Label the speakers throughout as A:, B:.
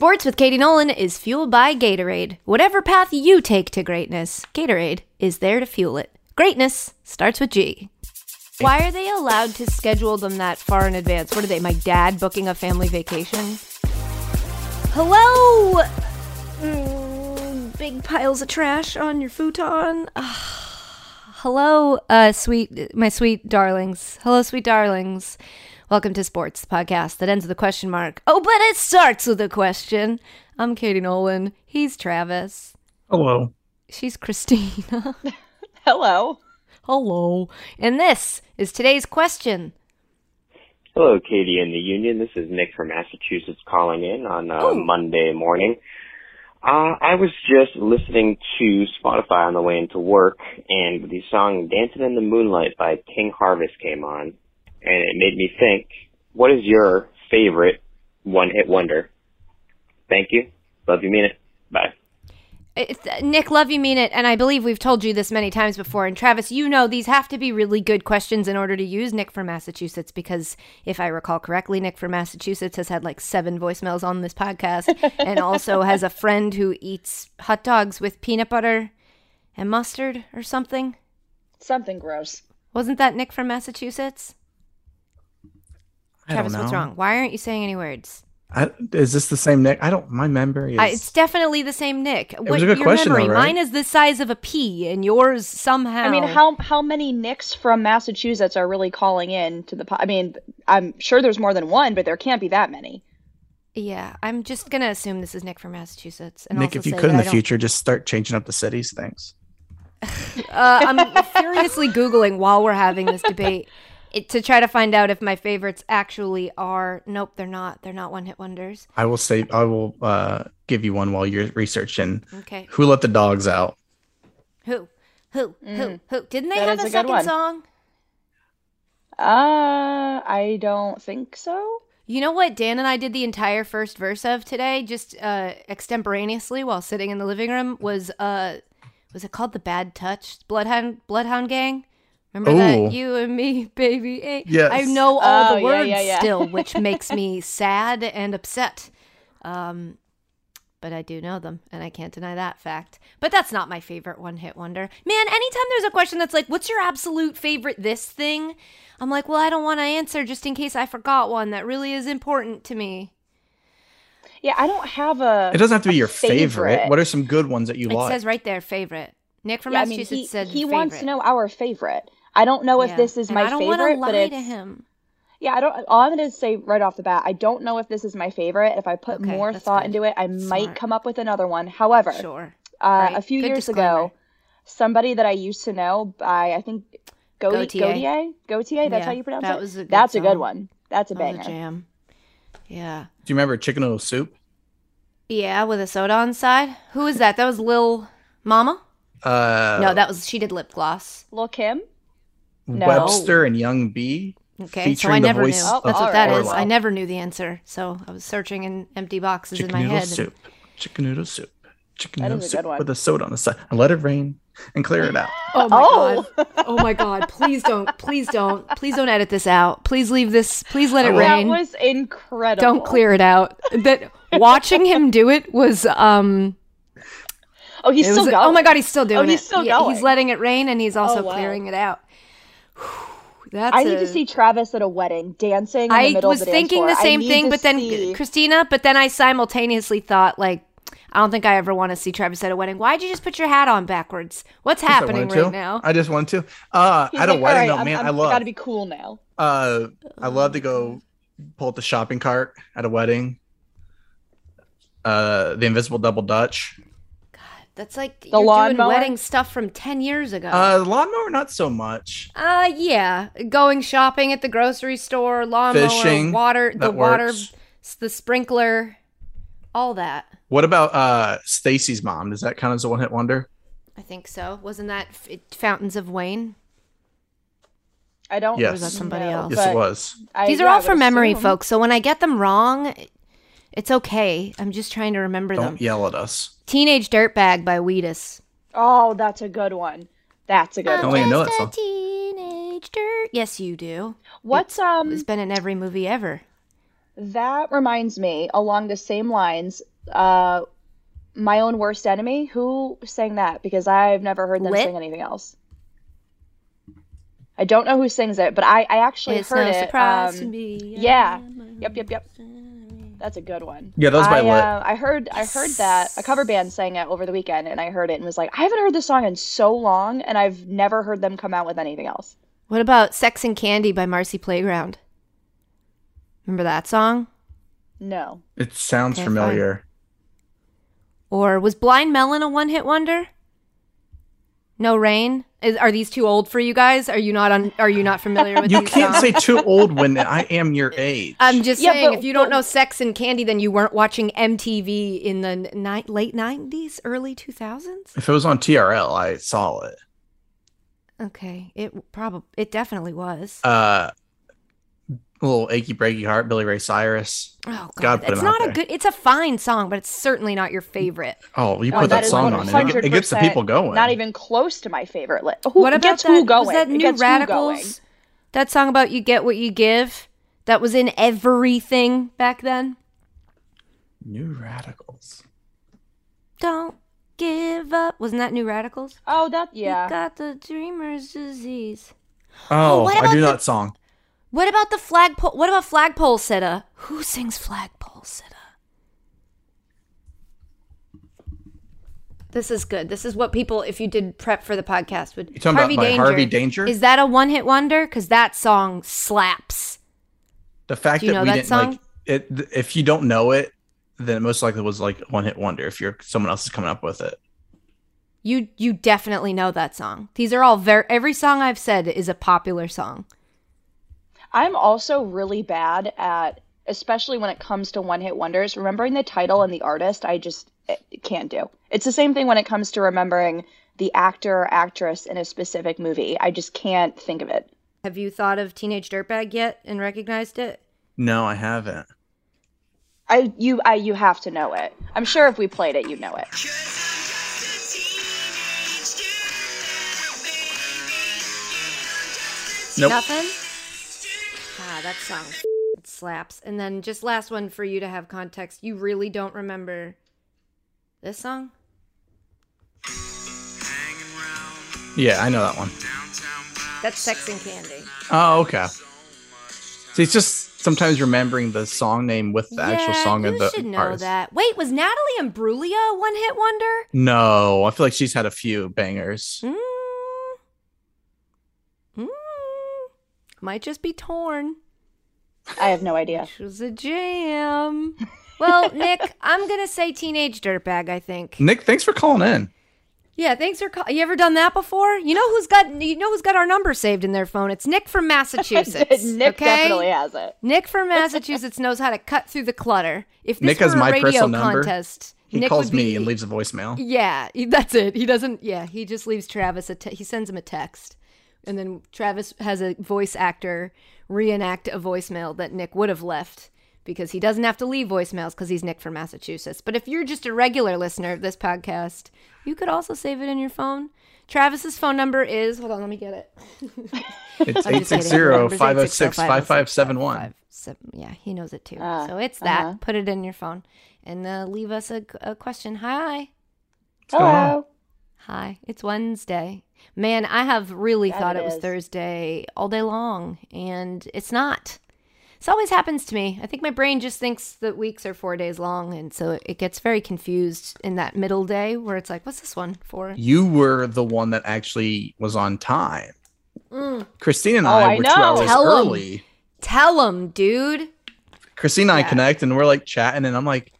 A: Sports with Katie Nolan is fueled by Gatorade. Whatever path you take to greatness, Gatorade is there to fuel it. Greatness starts with G. Why are they allowed to schedule them that far in advance? What are they, my dad booking a family vacation? Hello! Mm, big piles of trash on your futon. Ah, hello, uh, sweet, my sweet darlings. Hello, sweet darlings. Welcome to Sports, the podcast that ends with a question mark. Oh, but it starts with a question. I'm Katie Nolan. He's Travis.
B: Hello.
A: She's Christina.
C: Hello.
A: Hello. And this is today's question.
D: Hello, Katie and the Union. This is Nick from Massachusetts calling in on uh, Monday morning. Uh, I was just listening to Spotify on the way into work, and the song Dancing in the Moonlight by King Harvest came on, and it made me think, what is your favorite one-hit wonder? Thank you. Love you, mean it. Bye.
A: It's, uh, Nick, love you, mean it. And I believe we've told you this many times before. And Travis, you know these have to be really good questions in order to use Nick from Massachusetts because if I recall correctly, Nick from Massachusetts has had like seven voicemails on this podcast and also has a friend who eats hot dogs with peanut butter and mustard or something.
C: Something gross.
A: Wasn't that Nick from Massachusetts?
B: I
A: Travis, what's wrong? Why aren't you saying any words?
B: I, is this the same Nick? I don't. My memory is.
A: I, it's definitely the same Nick. What,
B: was a good
A: your
B: question,
A: memory?
B: though, right?
A: Mine is the size of a pea, and yours somehow.
C: I mean, how how many Nicks from Massachusetts are really calling in to the? Po- I mean, I'm sure there's more than one, but there can't be that many.
A: Yeah, I'm just gonna assume this is Nick from Massachusetts. And
B: Nick,
A: also
B: if you could in the future, just start changing up the cities. Thanks.
A: uh, I'm furiously googling while we're having this debate it, to try to find out if my favorites actually are. Nope, they're not. They're not one-hit wonders.
B: I will say. I will uh, give you one while you're researching.
A: Okay,
B: Who let the dogs out?
A: who, who, who, who? Didn't they
C: That
A: have a,
C: a
A: second song?
C: Uh, I don't think so.
A: You know what Dan and I did the entire first verse of today, just uh, extemporaneously while sitting in the living room, was uh, was it called the Bad Touch Bloodhound Bloodhound Gang? Remember
B: Ooh.
A: that you and me, baby? eh?
B: Yes.
A: I know all
C: Oh,
A: the words
C: yeah, yeah.
A: still, which makes me sad and upset. Um, but I do know them, and I can't deny that fact. But that's not my favorite one hit wonder. Man, anytime there's a question that's like, what's your absolute favorite this thing? I'm like, well, I don't want to answer just in case I forgot one that really is important to me.
C: Yeah, I don't have a.
B: It doesn't have to be your favorite. What are some good ones that you
A: It
B: like?
A: says right there, favorite. Nick from
C: Yeah, I mean,
A: Massachusetts
C: he,
A: said
C: he
A: favorite.
C: wants to know our favorite. I don't know if
A: Yeah.
C: this is
A: And
C: my
A: I don't
C: favorite,
A: lie
C: but it's
A: to him.
C: yeah. I don't. All I'm gonna say right off the bat, I don't know if this is my favorite. If I put
A: Okay,
C: more thought
A: good.
C: into it, I might come up with another one. However,
A: Sure.
C: uh,
A: Right.
C: a few
A: Good
C: years
A: disclaimer.
C: ago, somebody that I used to know by I think Go-
A: Gotye.
C: Gotye, Gotye, that's
A: Yeah,
C: how you pronounce
A: that
C: it.
A: was a good
C: that's a good one. That's a
A: That was
C: banger.
A: a jam. Yeah.
B: Do you remember chicken noodle soup?
A: Yeah, with a soda on the side. Who is that? That was Lil Mama?
B: Uh,
A: no, that was she did lip gloss.
C: Lil Kim. No.
B: Webstar and Young B.
A: Okay, so I never knew.
B: voice
A: That's
C: of
A: what that is.
C: Orwell.
A: I never knew the answer, so I was searching in empty boxes
B: Chicken
A: in my
B: noodle
A: head. and-
B: soup. Chicken noodle soup. Chicken
C: That
B: noodle
C: is a good
B: soup with a soda on the side. And let it rain and clear it out.
A: Oh my
C: Oh.
A: god! Oh my god! Please don't! Please don't! Please don't edit this out. Please leave this. Please let it
B: will.
A: rain.
C: That was incredible.
A: don't clear it out. That watching him do it was um.
C: Oh, he's
A: it
C: still
A: was-
C: going.
A: Oh my god, he's still doing
C: he's
A: it.
C: still
A: Yeah, He's letting it rain and he's also
C: Oh, wow.
A: clearing it out. Whew, That's
C: I need
A: a-
C: to see Travis at a wedding dancing. In the
A: I
C: middle
A: was
C: of the dance
A: thinking
C: floor.
A: the same thing, but then
C: see-
A: Christina, but then I simultaneously thought like, I don't think I ever want to see Travis at a wedding. Why'd you just put your hat on backwards? What's happening
B: wanted to.
A: right now?
B: I just want to. Uh,
C: He's
B: at a
C: like,
B: wedding,
C: "All right,
B: though,
C: I'm-
B: man,
C: I'm-
B: I love.
C: gotta be cool now.
B: Uh, I love to go pull up the shopping cart at a wedding. Uh, the Invisible Double Dutch.
A: That's like
C: The
A: you're doing
C: lawnmower?
A: wedding stuff from ten years ago.
B: Uh, the lawnmower, not so much.
A: Uh, yeah, going shopping at the grocery store, lawnmower,
B: Fishing,
A: water, the
B: that
A: water,
B: works.
A: the sprinkler, all that.
B: What about uh Stacy's mom? Does that count as a one hit wonder?
A: I think so. Wasn't that F- Fountains of Wayne?
C: I don't.
B: Yes.
A: Was that somebody
C: know,
A: else?
B: Yes, it was.
C: I-
A: These are
C: yeah,
A: all
C: would
A: from memory, folks. So when I get them wrong, it's okay. I'm just trying to remember them.
B: Don't yell at us.
A: Teenage Dirtbag by Wheatus.
C: Oh, that's a good one. That's a good
B: don't
C: one.
B: even know that
A: Just a
B: song.
A: teenage dirt. Yes, you do.
C: What's um?
A: It's been in every movie ever.
C: That reminds me, along the same lines, uh, my own worst enemy. Who sang that? Because I've never heard them
A: Lit?
C: sing anything else. I don't know who sings it, but I, I actually
A: It's
C: heard
A: no
C: it.
A: surprise
C: um,
A: to me.
C: yeah. Yep, yep, yep. That's a good one.
B: Yeah, that was by
C: I,
B: Lit.
C: uh, I heard I heard that a cover band sang it over the weekend, and I heard it and was like, I haven't heard this song in so long, and I've never heard them come out with anything else.
A: What about Sex and Candy by Marcy Playground? Remember that song?
C: No.
B: It sounds
A: Okay,
B: familiar.
A: Or was Blind Melon a one hit wonder? No Rain? Is, are these too old for you guys? Are you not on, Are you not familiar with
B: You
A: these
B: can't
A: songs?
B: say too old when I am your age.
A: I'm just
C: Yeah,
A: saying,
C: but-
A: if you don't know Sex and Candy, then you weren't watching MTV in the ni- late 90s, early 2000s?
B: if it was on TRL, I saw it.
A: Okay, it probably, it definitely was.
B: Uh, little achy breaky heart, Billy Ray Cyrus.
A: oh, God.
B: God put
A: it's
B: him out
A: not a
B: there.
A: good, it's a fine song, but it's certainly not your favorite.
B: Oh, you
C: Oh,
B: put that song on it. It, get- it gets the people going.
C: Not even close to my favorite list. Who
A: what about
C: gets
A: that,
C: who going?
A: Was that
C: It
A: New
C: gets who.
A: Radicals? That song about you get what you give? That was in everything back then?
B: New Radicals.
A: Don't give up. Wasn't that New Radicals?
C: Oh, that yeah.
A: You got the dreamer's disease.
B: Oh, oh
A: what
B: I
A: about
B: do
A: the-
B: that song.
A: What about the flagpole? What about flagpole sitta? Who sings flagpole sitta? This is good. This is what people, if you did prep for the podcast, would.
B: You talking about by Harvey Danger?
A: Is that a one-hit wonder? Because that song slaps.
B: The fact that we
A: that
B: didn't
A: song?
B: like it. th- If you don't know it, then it most likely was like one hit wonder. If you're someone else is coming up with it.
A: You you definitely know that song. These are all very. Every song I've said is a popular song.
C: I'm also really bad at, especially when it comes to one hit wonders, remembering the title and the artist. I just eh, can't do. It's the same thing when it comes to remembering the actor or actress in a specific movie. I just can't think of it.
A: Have you thought of Teenage Dirtbag yet and recognized it?
B: No, I haven't.
C: I you I you have to know it. I'm sure if we played it, you'd know it.
B: Nope.
A: Nothing? Ah, that song slaps. And then just last one for you to have context. You really don't remember this song?
B: Yeah, I know that one.
A: That's Sex and Candy.
B: Oh, okay. See, it's just sometimes remembering the song name with the actual song of the
A: should know
B: artist.
A: that. Wait, was Natalie Imbruglia a one hit wonder?
B: No, I feel like she's had a few bangers.
A: Mm. Might just be torn.
C: I have no idea.
A: Which was a jam. Well, Nick, I'm gonna say Teenage Dirtbag. I think.
B: Nick, thanks for calling in.
A: Yeah, thanks for. Call- you ever done that before? You know who's got you know who's got our number saved in their phone? It's Nick from Massachusetts.
C: Nick
A: okay?
C: definitely has it.
A: Nick from Massachusetts knows how to cut through the clutter. If this
B: Nick
A: were
B: has
A: a
B: my
A: radio
B: personal number.
A: contest,
B: He
A: Nick
B: calls
A: would be,
B: me and leaves a voicemail.
A: Yeah, that's it. He doesn't. Yeah, he just leaves Travis a. Te- he sends him a text, and then Travis has a voice actor reenact a voicemail that Nick would have left because he doesn't have to leave voicemails because he's Nick from Massachusetts. But if you're just a regular listener of this podcast, you could also save it in your phone. Travis's phone number is. Hold on, let me get it.
B: It's
A: I'm just kidding.
B: 860
A: Numbers
B: 506
A: 860-506-5571. Yeah, he knows it too.
C: Ah,
A: so it's that.
C: uh-huh.
A: Put it in your phone and uh, leave us a, a question. Hi.
B: going?
C: Hello.
A: Hi, it's Wednesday. Man, I have really
C: That
A: thought
C: it
A: it was. Thursday all day long, and it's not. This always happens to me. I think my brain just thinks that weeks are four days long, and so it gets very confused in that middle day where it's like, what's this one for?
B: You were the one that actually was on time.
A: Mm.
B: Christine and
C: Oh,
B: I
C: I
B: were
C: know.
B: two hours
A: Tell 'em.
B: early.
A: Tell them, dude.
B: Christine and I connect and we're like chatting, and I'm like,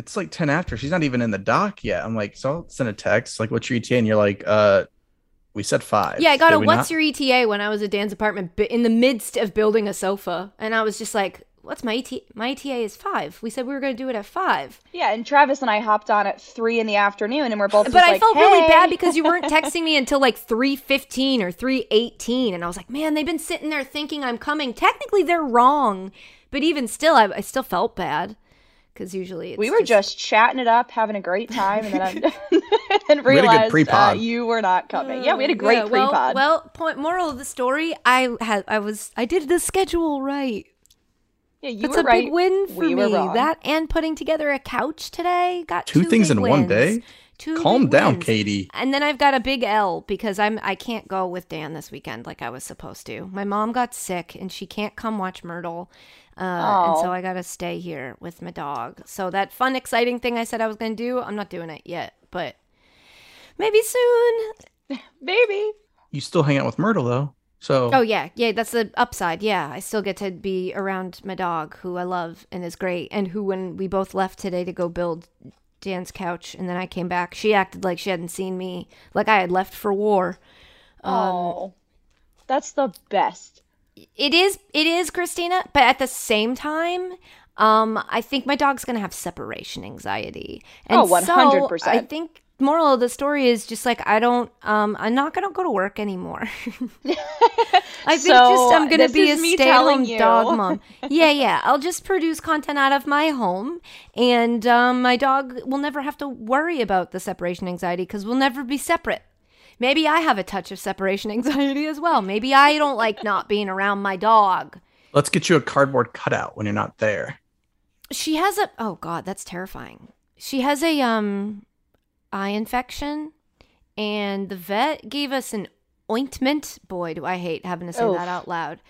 B: it's like 10 after. She's not even in the dock yet. I'm like, so I'll send a text, like, what's your ETA? And you're like, uh, we said five.
A: Yeah, I got
B: Did
A: a what's
B: not?
A: your ETA when I was at Dan's apartment in the midst of building a sofa, and I was just like, what's my ETA? My ETA is five. We said we were going to do it at five.
C: Yeah, and Travis and I hopped on at three in the afternoon, and we're both.
A: but
C: just
A: I
C: like,
A: felt really bad because you weren't texting me until like 3:15 or 3:18 and I was like, "Man, they've been sitting there thinking I'm coming. Technically they're wrong." But even still I, I still felt bad cuz usually it's
C: we were just chatting it up, having a great time, and then I and
B: had a good
C: realized uh,
B: pre-pod.
C: you were not coming. Yeah, we had a great
A: Yeah, well,
C: pre-pod.
A: Well, point moral of the story, I had I was I did the schedule right.
C: Yeah, you
A: That's
C: were
A: a
C: right.
A: big win for
C: we were
A: me.
C: wrong.
A: That and putting together a couch today got
B: Two things
A: big
B: in one day?
A: Two
B: Calm down,
A: wins.
B: Katie.
A: And then I've got a big L because I'm I can't go with Dan this weekend like I was supposed to. My mom got sick and she can't come watch Myrtle. Uh, and so I got to stay here with my dog. So that fun exciting thing I said I was going to do, I'm not doing it yet, but maybe soon.
C: maybe.
B: You still hang out with Myrtle though. So
A: Oh yeah, yeah, that's the upside. Yeah, I still get to be around my dog, who I love and is great, and who, when we both left today to go build Dan's couch, and then I came back, she acted like she hadn't seen me, like I had left for war. Um,
C: oh, that's the best.
A: It is, it is, Christina, but at the same time. Um, I think my dog's gonna have separation anxiety. And
C: Oh, 100%.
A: I think moral of the story is just like I don't um I'm not gonna go to work anymore. I think
C: So,
A: just I'm gonna be a stay at home dog mom. Yeah, yeah. I'll just produce content out of my home and um my dog will never have to worry about the separation anxiety because we'll never be separate. Maybe I have a touch of separation anxiety as well. Maybe I don't like not being around my dog.
B: let's get you a cardboard cutout when you're not there.
A: She has a oh god, that's terrifying. She has a um eye infection and the vet gave us an ointment. Boy, do I hate having to say
C: Oof.
A: that out loud.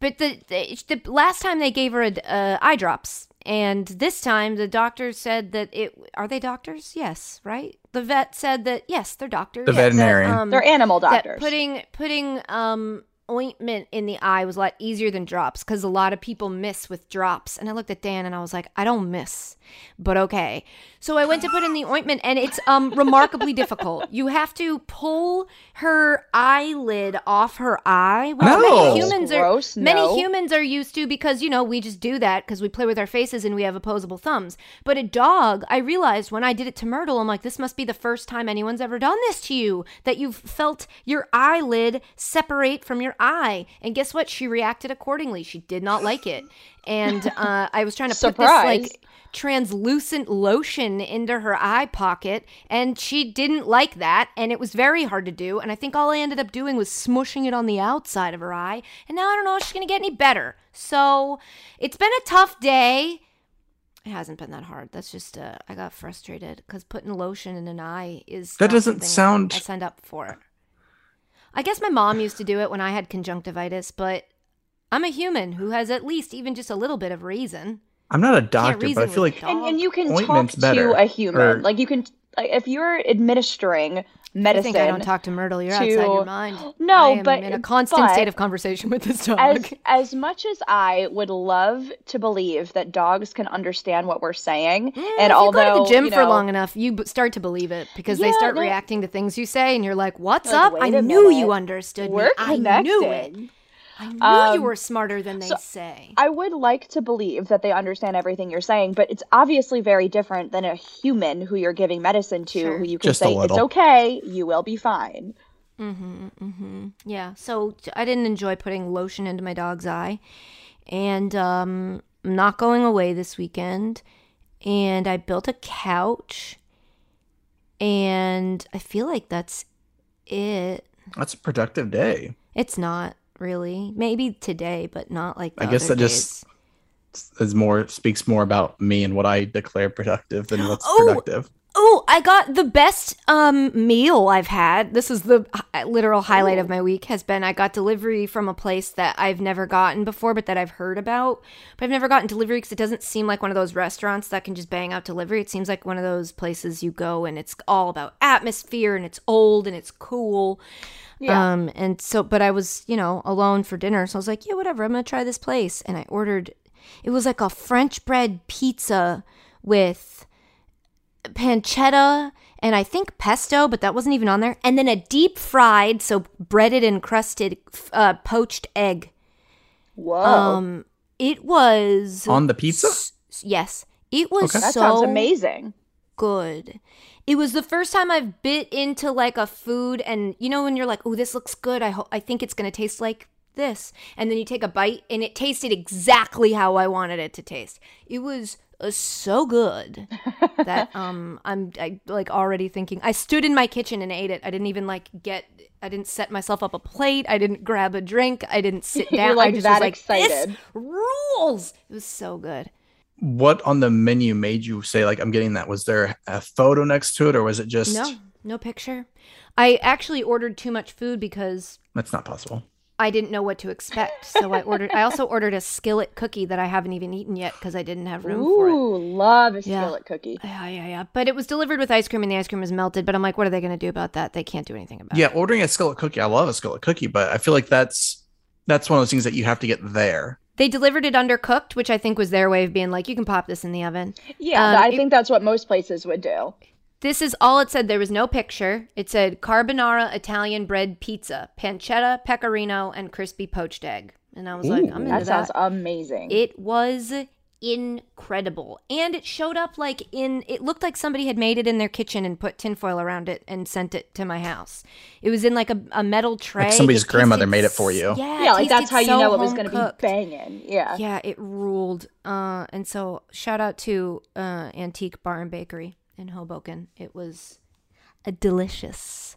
A: But the, the the last time they gave her a, uh, eye drops and this time the doctor said that it are they doctors? Yes, right? The vet said that yes, they're doctors.
B: The
A: That,
B: veterinarian.
A: um,
C: They're animal
A: that
C: doctors.
A: putting putting um ointment in the eye was a lot easier than drops because a lot of people miss with drops. And I looked at Dan and I was like, I don't miss, but okay. So I went to put in the ointment and it's um remarkably difficult. You have to pull her eyelid off her eye, which
B: No.
A: many humans
C: Gross,
A: are many humans are used to because you know we just do that because we play with our faces and we have opposable thumbs. But a dog, I realized when I did it to Myrtle, I'm like, this must be the first time anyone's ever done this to you that you've felt your eyelid separate from your eye. And guess what? She reacted accordingly. She did not like it. And uh, I was trying to put this
C: Surprise.
A: like translucent lotion into her eye pocket and she didn't like that and it was very hard to do and i think all i ended up doing was smushing it on the outside of her eye and now i don't know if she's to get any better. So it's been a tough day. It hasn't been that hard. That's just uh, i got frustrated because putting lotion in an eye is
B: That doesn't sound-
A: i signed up for. It. i guess my mom used to do it when i had conjunctivitis but i'm a human who has at least even just a little bit of reason
B: I'm not a doctor, but I feel like
C: and, and you can
B: Ointment's
C: talk
B: better,
C: to a human.
B: or-
C: Like you can, like, if you're administering
A: I
C: medicine.
A: think I don't talk to Myrtle. You're
C: to-
A: outside your mind.
C: No,
A: I am
C: but-
A: in a constant
C: but-
A: state of conversation with this dog.
C: as as much as I would love to believe that dogs can understand what we're saying,
A: Mm,
C: and
A: if
C: although
A: you go to the gym
C: you
A: for long enough, you b- start to believe it because they start reacting to things you say, and you're like, "What's
C: Like,
A: up? I
C: wait a
A: knew you understood
C: we're
A: me. I knew it.
C: Connected.
A: I knew you
C: Um,
A: were smarter than they
C: so-
A: say."
C: I would like to believe that they understand everything you're saying, but it's obviously very different than a human who you're giving medicine to,
A: Sure.
C: who you can
B: Just
C: say it's okay, you will be fine.
A: Mm-hmm. Mm-hmm. Yeah. So I didn't enjoy putting lotion into my dog's eye, and um, I'm not going away this weekend. And I built a couch, and I feel like that's it.
B: that's a productive day.
A: It's not really. Maybe today, but not like. The
B: I guess that just- Is more speaks more about me and what I declare productive than what's
A: Oh!
B: productive.
A: Oh, I got the best um meal I've had. This is the hi- literal highlight of my week has been I got delivery from a place that I've never gotten before but that I've heard about. But I've never gotten delivery cuz it doesn't seem like one of those restaurants that can just bang out delivery. It seems like one of those places you go and it's all about atmosphere and it's old and it's cool.
C: Yeah.
A: Um and so but I was, you know, alone for dinner, so I was like, yeah, whatever, I'm going to try this place and I ordered it was like a French bread pizza with pancetta and I think pesto, but that wasn't even on there. And then a deep fried, so breaded and crusted uh, poached egg.
C: Whoa,
A: Um, it was
B: On the pizza?
A: s- yes, it was
B: Okay.
C: that
A: so
C: sounds amazing.
A: good. It was the first time I've bit into like a food, and you know when you're like, "Oh, this looks good. I hope I think it's gonna taste like this," and then you take a bite, and it tasted exactly how I wanted it to taste. It was so good that um I'm I like already thinking. I stood in my kitchen and ate it. I didn't even like get. I didn't set myself up a plate. I didn't grab a drink. I didn't sit
C: You're,
A: down.
C: like,
A: I just
C: that
A: was like,
C: excited.
A: this rules. It was so good.
B: What on the menu made you say like I'm getting that? Was there a photo next to it, or was it just
A: No, no picture. I actually ordered too much food because
B: That's not possible.
A: I didn't know what to expect. So I ordered. I also ordered a skillet cookie that I haven't even eaten yet because I didn't have room for it.
C: Ooh, love a
A: Yeah.
C: skillet cookie.
A: Yeah, yeah, yeah. But it was delivered with ice cream, and the ice cream was melted. But I'm like, what are they going to do about that? They can't do anything about it.
B: Yeah,
A: it.
B: ordering a skillet cookie. I love a skillet cookie, but I feel like that's that's one of those things that you have to get there.
A: They delivered it undercooked, which I think was their way of being like, you can pop this in the oven.
C: Yeah,
A: Um,
C: I
A: it-
C: think that's what most places would do.
A: This is all it said. There was no picture. It said carbonara Italian bread pizza, pancetta, pecorino, and crispy poached egg. And I was like, I'm into
C: That
A: that.
C: sounds amazing.
A: It was incredible. And it showed up like in, it looked like somebody had made it in their kitchen and put tinfoil around it and sent it to my house. It was in like a, a metal tray.
B: somebody's
A: It
B: grandmother
A: tasted
B: made it for you.
A: Yeah,
C: yeah, like that's
A: tasted
C: how you know it was going to be banging. Yeah.
A: Yeah, it ruled. Uh, and so shout out to uh, Antique Bar and Bakery in Hoboken. It was a delicious.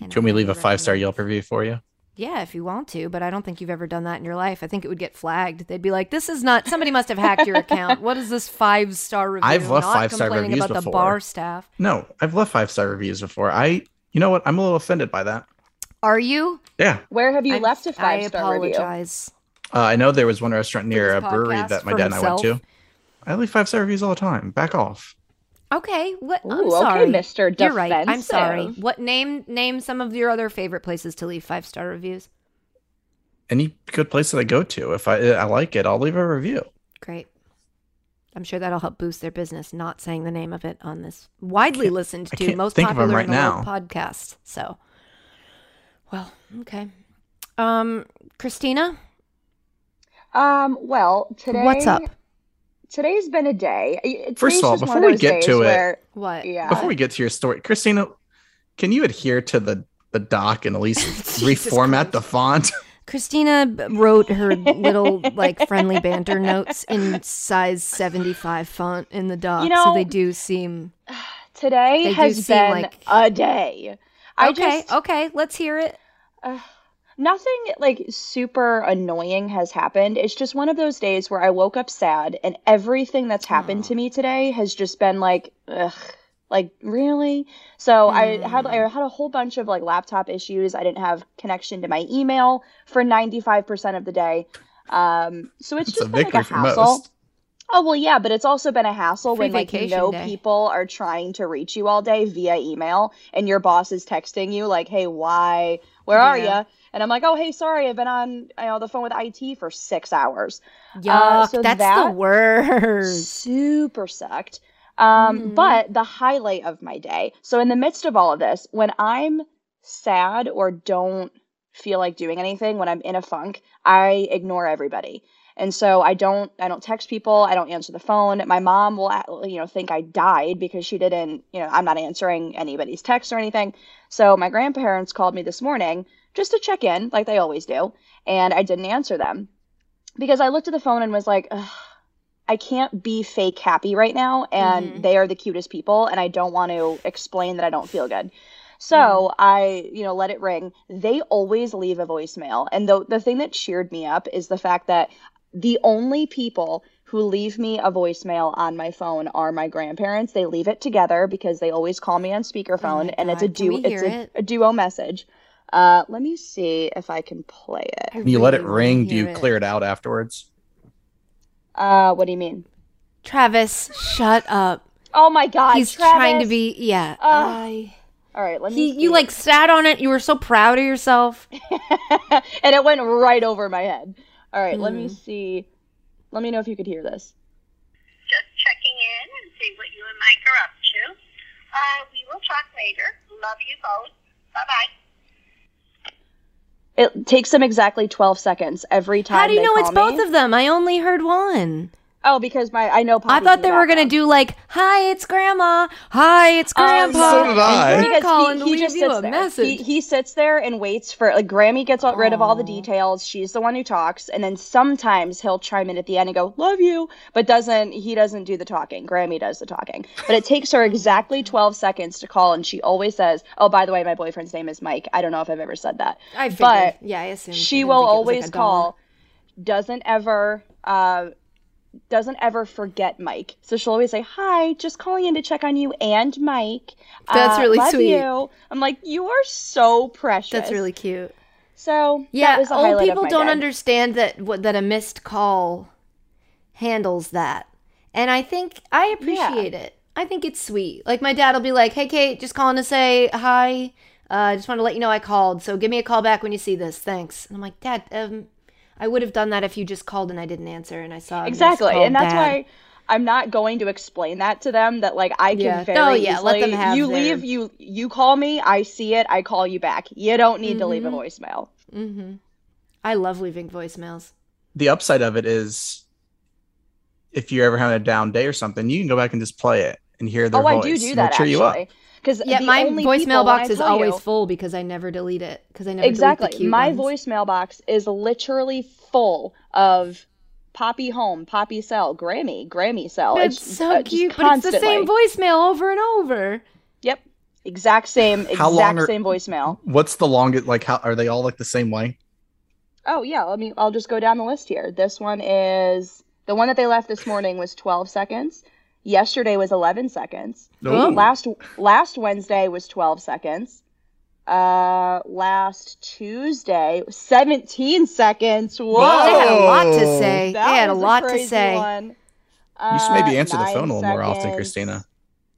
A: And
B: Can we
A: I
B: leave a five star. Yelp review for you?
A: Yeah, if you want to, but I don't think you've ever done that in your life. I think it would get flagged. They'd be like, "This is not. Somebody must have hacked your account. What is this five star review?
B: I've left
A: Not
B: five-star
A: complaining
B: reviews
A: about the
B: before.
A: bar staff.
B: No, I've left five star reviews before. I, you know what? I'm a little offended by that.
A: Are you?
B: Yeah,
C: Where have you
A: I'm-
C: left a
A: I
C: five star review?
A: I apologize.
B: uh, I know there was one restaurant near a brewery that my dad and I went to. I leave five star reviews all the time. Back off.
A: Okay, what? I'm
C: Ooh, okay,
A: sorry,
C: Mr.
A: You're right. I'm sorry. What name? Name some of your other favorite places to leave five star reviews.
B: Any good place that I go to, if I I like it, I'll leave a review.
A: Great. I'm sure that'll help boost their business. Not saying the name of it on this widely listened to, most
B: think
A: popular
B: right
A: in the
B: now.
A: podcast. So, well, okay. Um, Christina,
C: Um, well, today
A: what's up?
C: Today's been a day. It-
B: First of all,
C: just one
B: before we get
C: days
B: to it-
C: where-
A: What?
C: yeah.
B: Before we get to your story, Christina, can you adhere to the the doc and at least
A: Jesus
B: reformat the font?
A: Christina wrote her little like friendly banter notes in size 75 font in the doc,
C: You
A: so they do seem
C: today has
A: seem
C: been
A: like-
C: a day. I
A: okay.
C: just
A: okay, let's hear it.
C: Nothing like super annoying has happened. It's just one of those days where I woke up sad and everything that's happened to me today has just been like ugh. Like really? So I had I had a whole bunch of like laptop issues. I didn't have connection to my email for 95% of the day. Um so it's,
B: It's
C: just been like a hassle.
B: most.
C: Oh well, yeah, but it's also been a hassle
A: Free
C: when like you know
A: day.
C: people are trying to reach you all day via email, and your boss is texting you like, "Hey, why? Where are
A: Yeah.
C: you?" And I'm like, "Oh, hey, sorry, I've been on you know the phone with IT for six hours."
A: Yeah,
C: Uh, so
A: that's the worst.
C: Super sucked. Um,
A: Mhm.
C: But the highlight of my day. So in the midst of all of this, when I'm sad or don't feel like doing anything, when I'm in a funk, I ignore everybody. And so I don't I don't text people, I don't answer the phone. My mom will you know think I died because she didn't, you know, I'm not answering anybody's texts or anything. So my grandparents called me this morning just to check in like they always do, and I didn't answer them. Because I looked at the phone and was like, I can't be fake happy right now, and
A: Mhm.
C: they are the cutest people, and I don't want to explain that I don't feel good. So I, you know, let it ring. They always leave a voicemail, and the the thing that cheered me up is the fact that the only people who leave me a voicemail on my phone are my grandparents. They leave it together because they always call me on speakerphone,
A: my
C: and it's a duo. It's a,
A: it?
C: a duo message. Uh, let me see if I can play it.
A: I
B: You let it ring. Do you
A: hear it.
B: clear it out afterwards?
C: Uh, what do you mean?
A: Travis, shut up.
C: Oh my God,
A: He's trying to be yeah.
C: Ugh.
A: I,
C: All right, let me.
A: he,
C: see.
A: you like sat on it. You were so proud of yourself.
C: and it went right over my head. All right, let me
A: Mhm.
C: see. Let me know if you could hear this.
E: just checking in and see what you and Mike are up to. Uh, we will talk later. Love you both. Bye bye.
C: It takes them exactly 12 seconds every time
A: How do you know it's
C: me.
A: both of them? I only heard one.
C: Oh, because my I know.
A: I thought they
C: the
A: were gonna do like, "Hi, it's Grandma. Hi, it's
C: Um,
A: Grandpa."
B: so did I.
C: Because he, he just sits there. He, he sits there and waits for like Grammy gets rid of all the details. She's the one who talks, and then sometimes he'll chime in at the end and go "Love you," but doesn't he doesn't do the talking. Grammy does the talking, but it takes her exactly twelve seconds to call, and she always says, "Oh, by the way, my boyfriend's name is Mike." I don't know if I've ever said that.
A: I figured.
C: but
A: yeah, I assumed. I
C: she will
A: think it was, like,
C: always call doesn't ever uh doesn't ever forget mike so she'll always say hi just calling in to check on you and mike
A: That's
C: Uh,
A: really
C: love
A: sweet.
C: you. i'm like you are so precious
A: That's really cute.
C: so
A: Yeah,
C: that was
A: old people don't
C: day.
A: understand that what that a missed call handles that, and I think I appreciate it. I think it's sweet. Like my dad will be like, "Hey, Kate, just calling to say hi. I uh, just want to let you know I called. So give me a call back when you see this. Thanks." And I'm like, "Dad, um, I would have done that if you just called and I didn't answer and I saw
C: exactly and that's
A: Dad."
C: why i'm not going to explain that to them that like i can
A: Yeah.
C: very
A: Oh, yeah, let them have
C: you
A: their-
C: leave you you call me i see it i call you back you don't need to leave a
A: Mm-hmm.
C: voicemail
A: Mm-hmm. I love leaving voicemails.
B: The upside of it is, if you're ever having a down day or something, you can go back and just play it and hear their
C: oh i
B: voice.
C: do do that
B: it'll cheer you up.
C: Actually because
A: Yeah, my voicemail
C: people, when I
A: box is
C: tell
A: always
C: you-
A: full because I never delete it because I never delete
C: exactly
A: the cute
C: my
A: ones.
C: voicemail box is literally full of poppy home poppy cell grammy grammy cell
A: That's
C: it's
A: so
C: uh,
A: cute, but it's the same voicemail over and over.
C: yep exact same
B: How long
C: exact
B: are-
C: same voicemail
B: What's the longest? Like, how are they all like the same way?
C: oh yeah let me i'll just go down the list here this one is the one that they left this morning was 12 seconds yesterday was 11 seconds
A: Oh.
C: last last wednesday was 12 seconds uh last tuesday 17 seconds whoa
A: They had a lot to say.
C: That
A: they had a
C: was
A: lot to say.
C: one.
B: You should maybe
C: Uh,
B: answer the phone a little more often. Christina.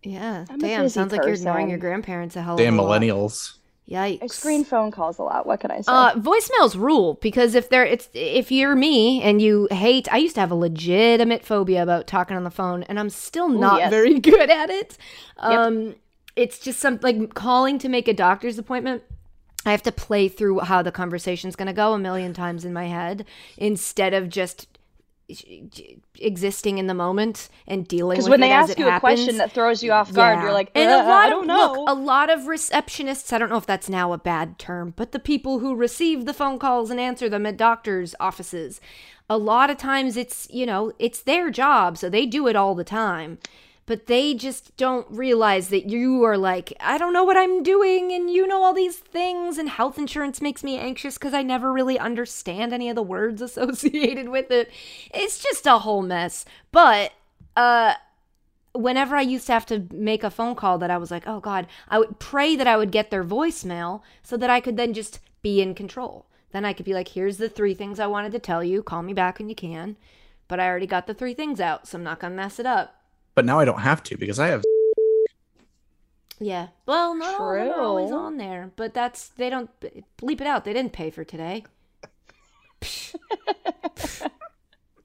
A: Yeah,
C: I'm
A: damn.
C: busy
A: Sounds like you're ignoring your grandparents a hell of
B: Damn
A: a lot.
B: Damn millennials.
A: Yikes.
C: I screen phone calls a lot. What can I say?
A: Uh, voicemails rule because if they're it's if you're me and you hate, I used to have a legitimate phobia about talking on the phone, and I'm still not
C: yes.
A: very good at it. Um, it's just some like calling to make a doctor's appointment. I have to play through how the conversation's going to go a million times in my head instead of just existing in the moment and dealing with
C: Because when
A: it
C: they
A: as
C: ask you a
A: happens.
C: question that throws you off guard,
A: Yeah.
C: you're like,
A: and
C: "Uh,
A: a lot
C: I don't
A: of
C: know.
A: look, a lot of receptionists. I don't know if that's now a bad term, but the people who receive the phone calls and answer them at doctors' offices, a lot of times it's you know it's their job, so they do it all the time. But they just don't realize that you are like, I don't know what I'm doing, and you know all these things, and health insurance makes me anxious because I never really understand any of the words associated with it. It's just a whole mess. But uh whenever I used to have to make a phone call that I was like, oh God, I would pray that I would get their voicemail so that I could then just be in control. Then I could be like, here's the three things I wanted to tell you. Call me back when you can. But I already got the three things out, so I'm not going to mess it up.
B: But now I don't have to because I have.
A: Yeah. Well, not all of them are always on there, but that's, they don't, bleep it out. They didn't pay for today.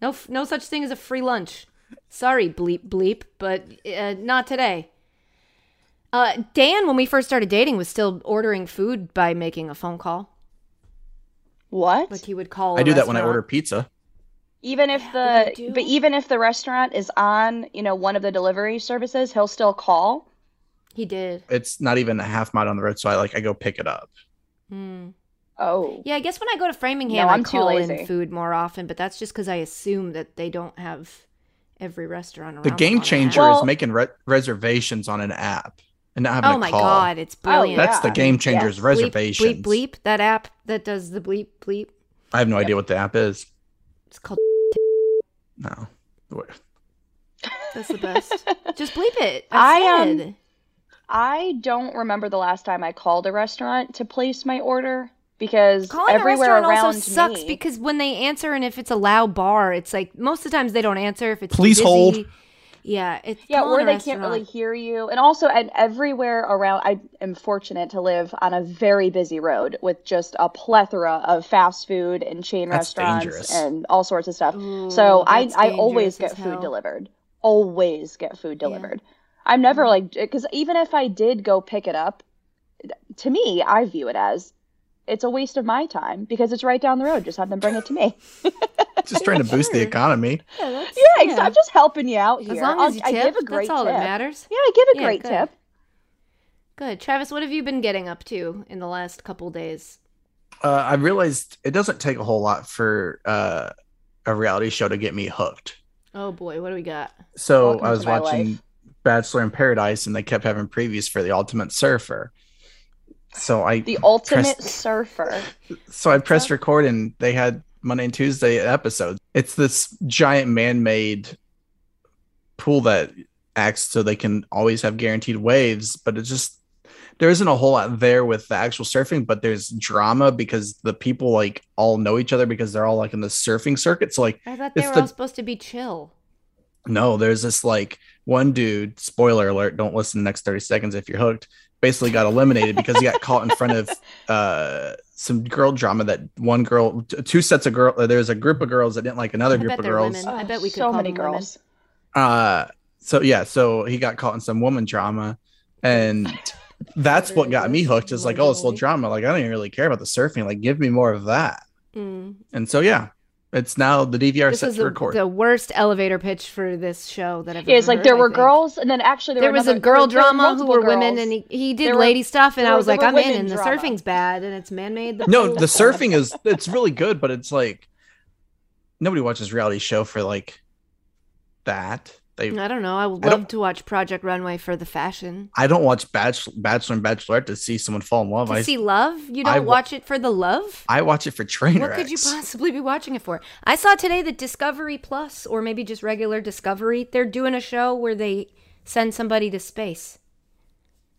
A: No, no such thing as a free lunch. Sorry, bleep bleep, but uh, not today. Uh, Dan, when we first started dating, was still ordering food by making a phone call.
C: what?
A: Like he would call.
B: I
A: a
B: do that when I order pizza.
C: Even if
A: but
C: the but even if the restaurant is on, you know, one of the delivery services, he'll still call.
A: He did.
B: It's not even a half mile down the road, so I like I go pick it up.
A: Hmm.
C: Oh.
A: Yeah, I guess when I go to Framingham,
C: No,
A: I
C: I'm too
A: call
C: lazy.
A: in food more often, but that's just because I assume that they don't have every restaurant around.
B: The game changer.
C: Well-
B: is making re- reservations on an app and not having
A: Oh
B: to
A: my
B: call.
A: god, it's brilliant.
B: That's the game changer is
C: Yes.
A: Bleep,
B: reservations.
A: Bleep, bleep, that app that does the bleep bleep.
B: I have no idea what the app is.
A: It's called.
B: No.
A: That's the best. Just bleep it.
C: I,
A: I
C: um. I don't remember the last time I called a restaurant to place my order because
A: Calling a
C: everywhere
A: restaurant
C: around
A: also sucks
C: me,
A: because when they answer and if it's a loud bar, it's like most of the times they don't answer if it's too
B: Please
A: busy.
B: hold.
A: Yeah, it's
C: yeah, or they can't really hear you. And also, and everywhere around, I am fortunate to live on a very busy road with just a plethora of fast food and chain
B: That's
C: restaurants
B: dangerous.
C: and all sorts of stuff.
A: Ooh,
C: so I, I always get food
A: hell.
C: delivered. Always get food delivered. I'm never mm-hmm. like because even if I did go pick it up, to me, I view it as it's a waste of my time because it's right down the road. Just have them bring it to me.
B: Just trying to boost the economy.
A: Yeah, that's,
C: yeah, ex- I'm just helping you out here.
A: As long as you
C: I
A: tip,
C: give a great
A: that's all
C: tip.
A: that matters.
C: Yeah, I give a
A: Yeah,
C: great
A: good.
C: tip.
A: Good. Travis, what have you been getting up to in the last couple days?
B: Uh, I realized it doesn't take a whole lot for uh, a reality show to get me hooked.
A: Oh boy, what do we got?
B: So
C: Welcome
B: I was watching
C: life.
B: Bachelor in Paradise, and they kept having previews for the Ultimate Surfer. So I
C: The ultimate
B: pressed-
C: surfer.
B: so I pressed record, and they had Monday and Tuesday episodes. It's this giant man-made pool that acts so they can always have guaranteed waves, but it's just there isn't a whole lot there with the actual surfing, but there's drama because the people like all know each other because they're all like in the surfing circuit. So like
A: I thought they
B: It's
A: were
B: the-
A: all supposed to be chill.
B: no, there's this like one dude, spoiler alert, don't listen the next 30 seconds if you're hooked, basically got eliminated because he got caught in front of uh some girl drama that one girl t- two sets of girl uh, there's a group of girls that didn't like another
A: I
B: group of girls.
A: women. I bet we could
C: so
A: call
C: many
A: them women.
C: girls.
B: Uh so yeah, so he got caught in some woman drama and that's what got me hooked is like, oh, it's a little drama. Like I don't even really care about the surfing. Like give me more of that.
A: Mm.
B: And so yeah, it's now the DVR
A: This
B: set
A: is
B: to
A: the,
B: record.
A: the worst elevator pitch for this show that I've
C: Yeah, it's like there
A: heard,
C: were
A: think.
C: girls, and then actually there,
A: There
C: were
A: was a girl
C: there were
A: drama who
C: multiple
A: were women, and he, he did
C: There were-
A: lady stuff, and
C: there
A: I was like, I'm in,
C: women
A: and the
C: drama.
A: surfing's bad, and it's man made.
B: no, the surfing is it's really good, but it's like nobody watches reality show for like that. They
A: I don't know. I would
B: I
A: love to watch Project Runway for the fashion.
B: I don't watch Bachelor, Bachelor and Bachelorette to see someone fall in love.
A: To
B: I
A: see love? You don't
B: wa-
A: watch it for the love?
B: I watch it for train
A: What could you possibly be watching it for? I saw today that Discovery Plus, or maybe just regular Discovery, they're doing a show where they send somebody to space.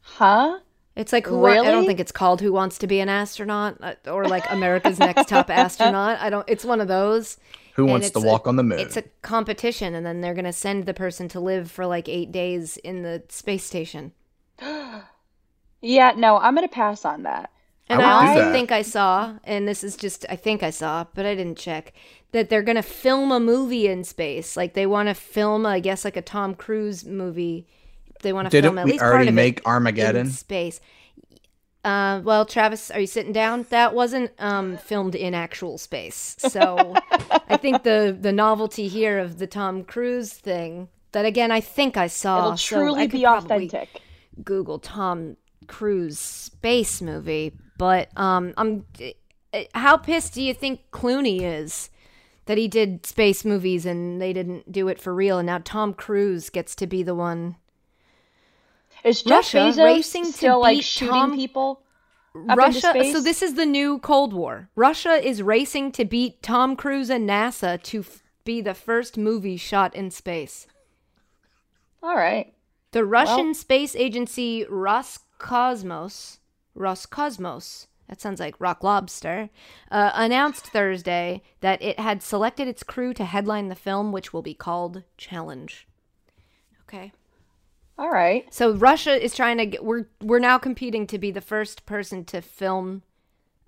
C: Huh?
A: It's like who? wa- I don't think it's called Who Wants to Be an Astronaut uh, or like America's Next Top Astronaut. I don't. It's one of those.
B: Who
A: and
B: wants to
A: it's a-
B: walk on the moon?
A: It's a competition, and then they're gonna send the person to live for like eight days in the space station.
C: Yeah, no, I'm gonna pass on that.
A: And
B: I
A: I, also
B: that.
A: think I saw, and this is just I think I saw, but I didn't check that they're gonna film a movie in space. Like they want to film, I guess, like a Tom Cruise movie. They want to film at
B: we
A: least part
B: already
A: of
B: make
A: it
B: Armageddon?
A: in space. Uh, well, Travis, are you sitting down? That wasn't um, filmed in actual space, so I think the the novelty here of the Tom Cruise thing. That again, I think I saw.
C: It'll
A: so
C: truly
A: could
C: be authentic.
A: Google Tom Cruise space movie, but um, I'm. How pissed do you think Clooney is that he did space movies and they didn't do it for real, and now Tom Cruise gets to be the one?
C: Is Jeff
A: Russia
C: Bezos
A: racing to
C: still like
A: beat
C: shooting
A: Tom-
C: people?
A: Russia.
C: space?
A: So this is the new Cold War. Russia is racing to beat Tom Cruise and NASA to f- be the first movie shot in space.
C: All right.
A: The Russian space agency Roscosmos, Roscosmos, that sounds like rock lobster, uh, announced Thursday that it had selected its crew to headline the film, which will be called Challenge. Okay.
C: All right.
A: So Russia is trying to get we're we're now competing to be the first person to film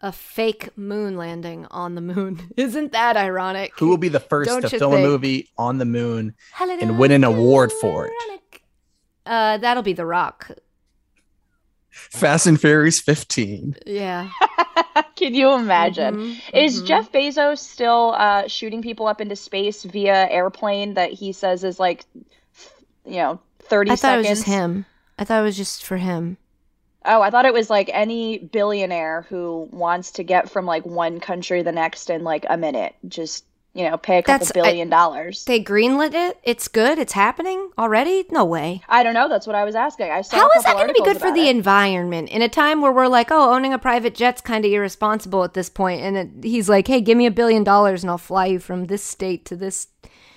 A: a fake moon landing on the moon. Isn't that ironic?
B: Who will be the 1st
A: Don't
B: to
A: you
B: film a movie on the moon and win an award for it?
A: Uh, that'll be The Rock.
B: Fast and Furious 15.
A: Yeah.
C: Can you imagine?
A: Mhm,
C: Is
A: mhm.
C: Jeff Bezos still uh, shooting people up into space via airplane that he says is like, you know, 30
A: I thought
C: seconds?
A: it was just him. I thought it was just for him.
C: Oh, I thought it was like any billionaire who wants to get from like one country to the next in like a minute. Just, you know, pay a couple
A: That's- I-
C: billion dollars.
A: They greenlit it. It's good. It's happening already. No way.
C: I don't know. That's what I was asking. I saw
A: How
C: a
A: that going to be good for the
C: it.
A: environment in a time where we're like, oh, owning a private jet's kind of irresponsible at this point? point, and it, he's like, hey, give me a billion dollars and I'll fly you from this state to this.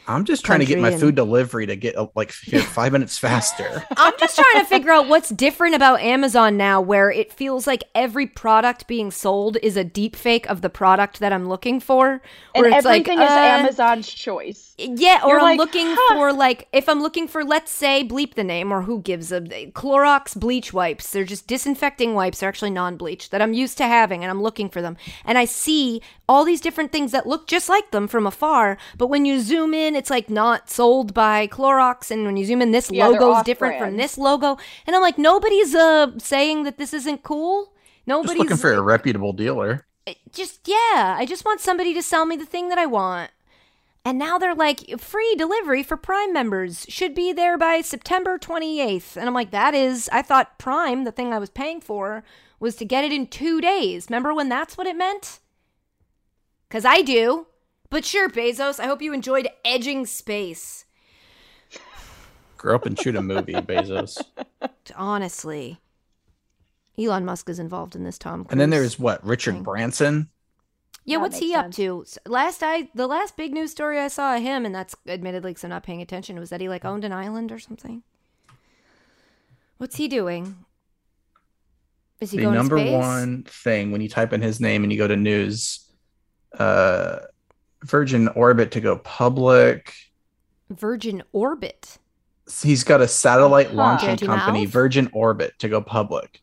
B: I'm just trying to get my
A: and-
B: food delivery to get uh, like five minutes faster.
A: I'm just trying to figure out what's different about Amazon now, where it feels like every product being sold is a deep fake of the product that I'm looking for.
C: And
A: Where it's like,
C: everything is
A: uh,
C: Amazon's choice.
A: Yeah, or
C: You're
A: I'm
C: like,
A: looking
C: huh.
A: for like if I'm looking for let's say bleep the name or who gives a Clorox bleach wipes. They're just disinfecting wipes. They're actually non-bleach that I'm used to having and I'm looking for them. And I see all these different things that look just like them from afar, but when you zoom in it's like not sold by Clorox and when you zoom in this
C: Yeah, they're
A: logo's different from this logo. And I'm like nobody's uh saying that this isn't cool. Nobody's
B: Just looking for a reputable dealer.
A: just yeah i just want somebody to sell me the thing that i want. And now they're like free delivery for prime members. Should be there by september 28th and i'm like that is i thought prime the thing i was paying for was to get it in two days. Remember when that's what it meant? Because i do but sure bezos i hope you enjoyed edging space
B: Grow up and shoot a movie, Bezos.
A: honestly elon musk is involved in this tom Cruise.
B: And then there's what? Richard
A: thing.
B: Branson.
A: Yeah,
C: That
A: what's he
C: makes
A: up to? Last I the last big news story I saw of him, and that's admittedly because I'm not paying attention, was that he like owned an island or something. What's he doing? Is he
B: the
A: going
B: number
A: to space?
B: one thing when you type in his name and you go to news, uh, Virgin Orbit to go public.
A: Virgin Orbit.
B: He's got a satellite
C: Huh.
B: launching
A: Dirty
B: company,
A: mouth?
B: Virgin Orbit, to go public,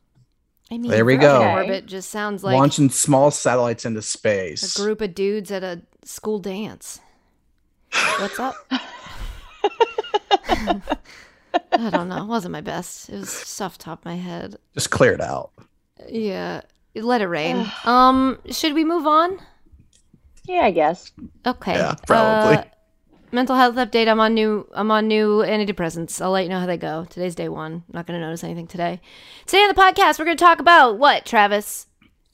A: I mean,
B: There we
A: Virgin
B: go.
A: Orbit just sounds like
B: launching small satellites into space.
A: a group of dudes at a school dance. What's up? I don't know. It wasn't my best. It was stuff top of my head.
B: Just clear it out.
A: Yeah. Let it rain. um, should we move on?
C: Yeah, I guess.
A: Okay.
B: Yeah, probably.
A: Uh, mental health update. I'm on new. I'm on new antidepressants. I'll let you know how they go. Today's day one. I'm not going to notice anything today. Today on the podcast, we're going to talk about what, Travis?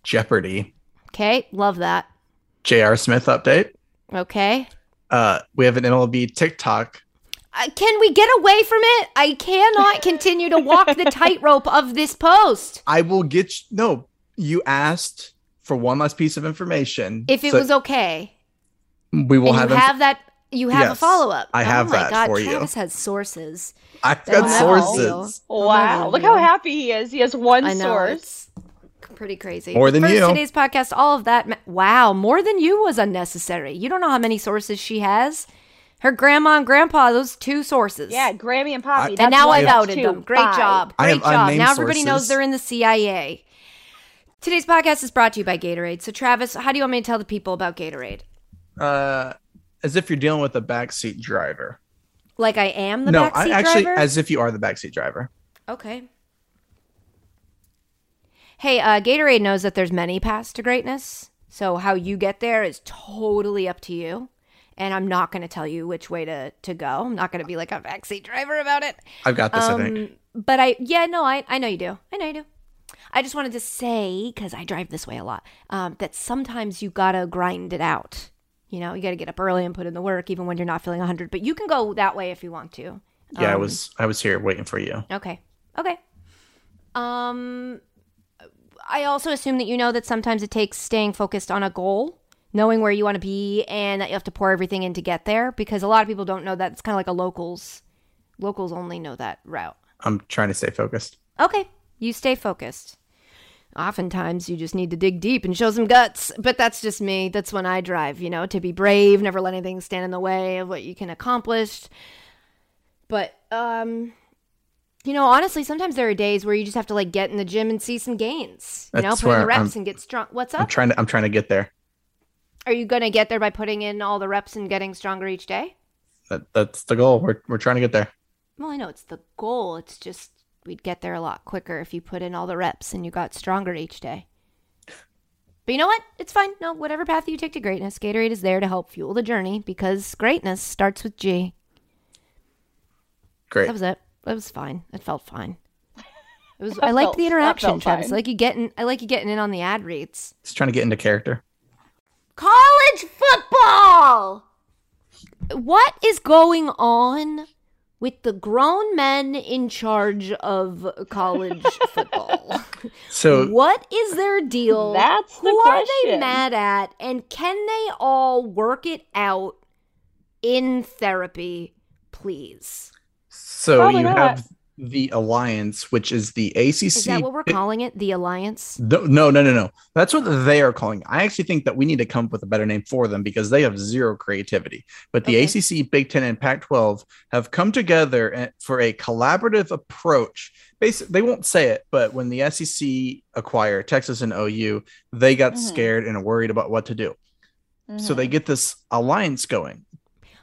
B: Jeopardy.
A: Okay, love that.
B: J.R. Smith update.
A: Okay.
B: Uh, we have an MLB TikTok.
A: Uh, can we get away from it? I cannot continue to walk the tightrope of this post.
B: I will get you, no. You asked for one last piece of information.
A: If it
B: so
A: was okay,
B: we will
A: and
B: have,
A: you
B: inf-
A: have that, you have a follow up.
B: I have
A: oh my
B: that
A: God,
B: for you.
A: Travis has sources.
B: I've got sources.
C: Wow, look how happy he is. He has one
A: I know
C: source.
A: it's pretty crazy.
B: More
A: But
B: than
A: first,
B: you.
A: Today's podcast, all of that. ma- Wow, more than you was unnecessary. You don't know how many sources she has. Her grandma and grandpa, those two sources.
C: Yeah, Grammy and Poppy.
B: I-
A: and now I've outed them. Great
C: five.
A: job.
B: I
A: Great
B: have
A: job. Now everybody knows they're in the CIA. Today's podcast is brought to you by Gatorade. So, Travis, how do you want me to tell the people about Gatorade?
B: Uh, as if you're dealing with a backseat driver.
A: Like I am the
B: no,
A: backseat
B: I, actually,
A: driver?
B: as if you are the backseat driver.
A: Okay. Hey, uh, Gatorade knows that there's many paths to greatness. So how you get there is totally up to you. And I'm not going to tell you which way to, to go. I'm not going to be like a backseat driver about it.
B: I've got this. I think.
A: Um, but I, yeah, no, I, I know you do. I know you do. I just wanted to say, because I drive this way a lot, um, that sometimes you got to grind it out. You know, you got to get up early and put in the work, even when you're not feeling 100. But you can go that way if you want to.
B: Yeah, I
A: um,
B: was. I was here waiting for you.
A: Okay. Okay. Um I also assume that you know that sometimes it takes staying focused on a goal, knowing where you want to be and that you have to pour everything in to get there because a lot of people don't know that. It's kind of like a locals locals only know that route.
B: I'm trying to stay focused.
A: Okay. You stay focused. Oftentimes you just need to dig deep and show some guts, but that's just me. That's when I drive, you know, to be brave, never let anything stand in the way of what you can accomplish. But um you know, honestly, sometimes there are days where you just have to like get in the gym and see some gains. You know,
B: That's
A: put in the reps
B: I'm-
A: and get strong. What's up?
B: I'm trying to. I'm trying to get there.
A: Are you gonna get there by putting in all the reps and getting stronger each day?
B: That, that's the goal. We're we're trying to get there.
A: Well, I know it's the goal. It's just we'd get there a lot quicker if you put in all the reps and you got stronger each day. But you know what? It's fine. No, whatever path you take to greatness, Gatorade is there to help fuel the journey because greatness starts with G.
B: Great.
A: That was it. That was fine. It felt fine. It was. I liked
C: felt-
A: the interaction, Travis. I like you getting. I like you getting in on the ad reads.
B: Just trying to get into character.
A: College football. What is going on with the grown men in charge of college football?
B: So
A: what is their deal?
C: That's the
A: Who are they mad at? And can they all work it out in therapy, please?
B: so
C: Probably
B: you
C: not.
B: have the alliance, which is the ACC.
A: Is that what we're calling it? The alliance?
B: No, no, no, no, no. That's what they are calling. it. I actually think that we need to come up with a better name for them because they have zero creativity. But the
A: Okay.
B: ACC, Big Ten, and Pac-12 have come together for a collaborative approach. Basically, they won't say it, but when the SEC acquired Texas and OU, they got
C: Mhm.
B: scared and worried about what to do. So
C: Mhm.
B: they get this alliance going.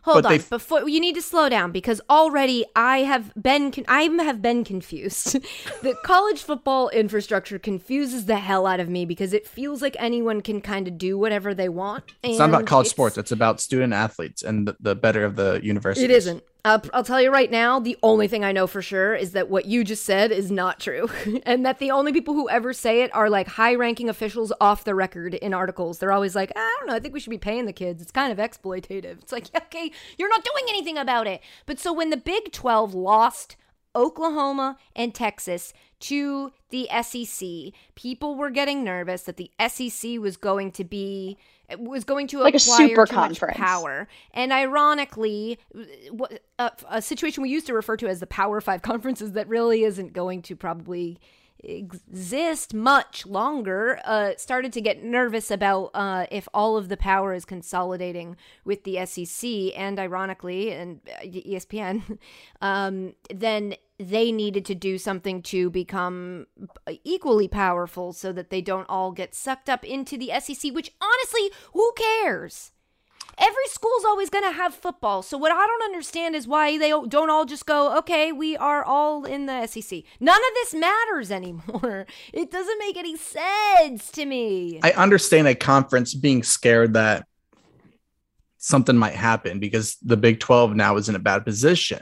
A: Hold on,
B: they-
A: before you need to slow down because already I have been con- I have been confused. the college football infrastructure confuses the hell out of me because it feels like anyone can kind of do whatever they want.
B: It's not about college sports. It's about student athletes and the, the better of the university.
A: It isn't. Uh, I'll tell you right now, the only thing I know for sure is that what you just said is not true. and that the only people who ever say it are like high ranking officials off the record in articles. They're always like, I don't know, I think we should be paying the kids. It's kind of exploitative. It's like, okay, you're not doing anything about it. But so when the Big 12 lost Oklahoma and Texas to the SEC, people were getting nervous that the SEC was going to be was going to
C: Like a
A: acquire
C: super
A: too much
C: conference.
A: power. And ironically, a, a situation we used to refer to as the Power 5 conferences that really isn't going to probably exist much longer uh, started to get nervous about uh, if all of the power is consolidating with the SEC and ironically and uh, ESPN um, then they needed to do something to become equally powerful so that they don't all get sucked up into the SEC which honestly who cares Every school's always going to have football. So what I don't understand is why they don't all just go, "Okay, we are all in the SEC." None of this matters anymore. It doesn't make any sense to me.
B: I understand a conference being scared that something might happen because the Big 12 now is in a bad position.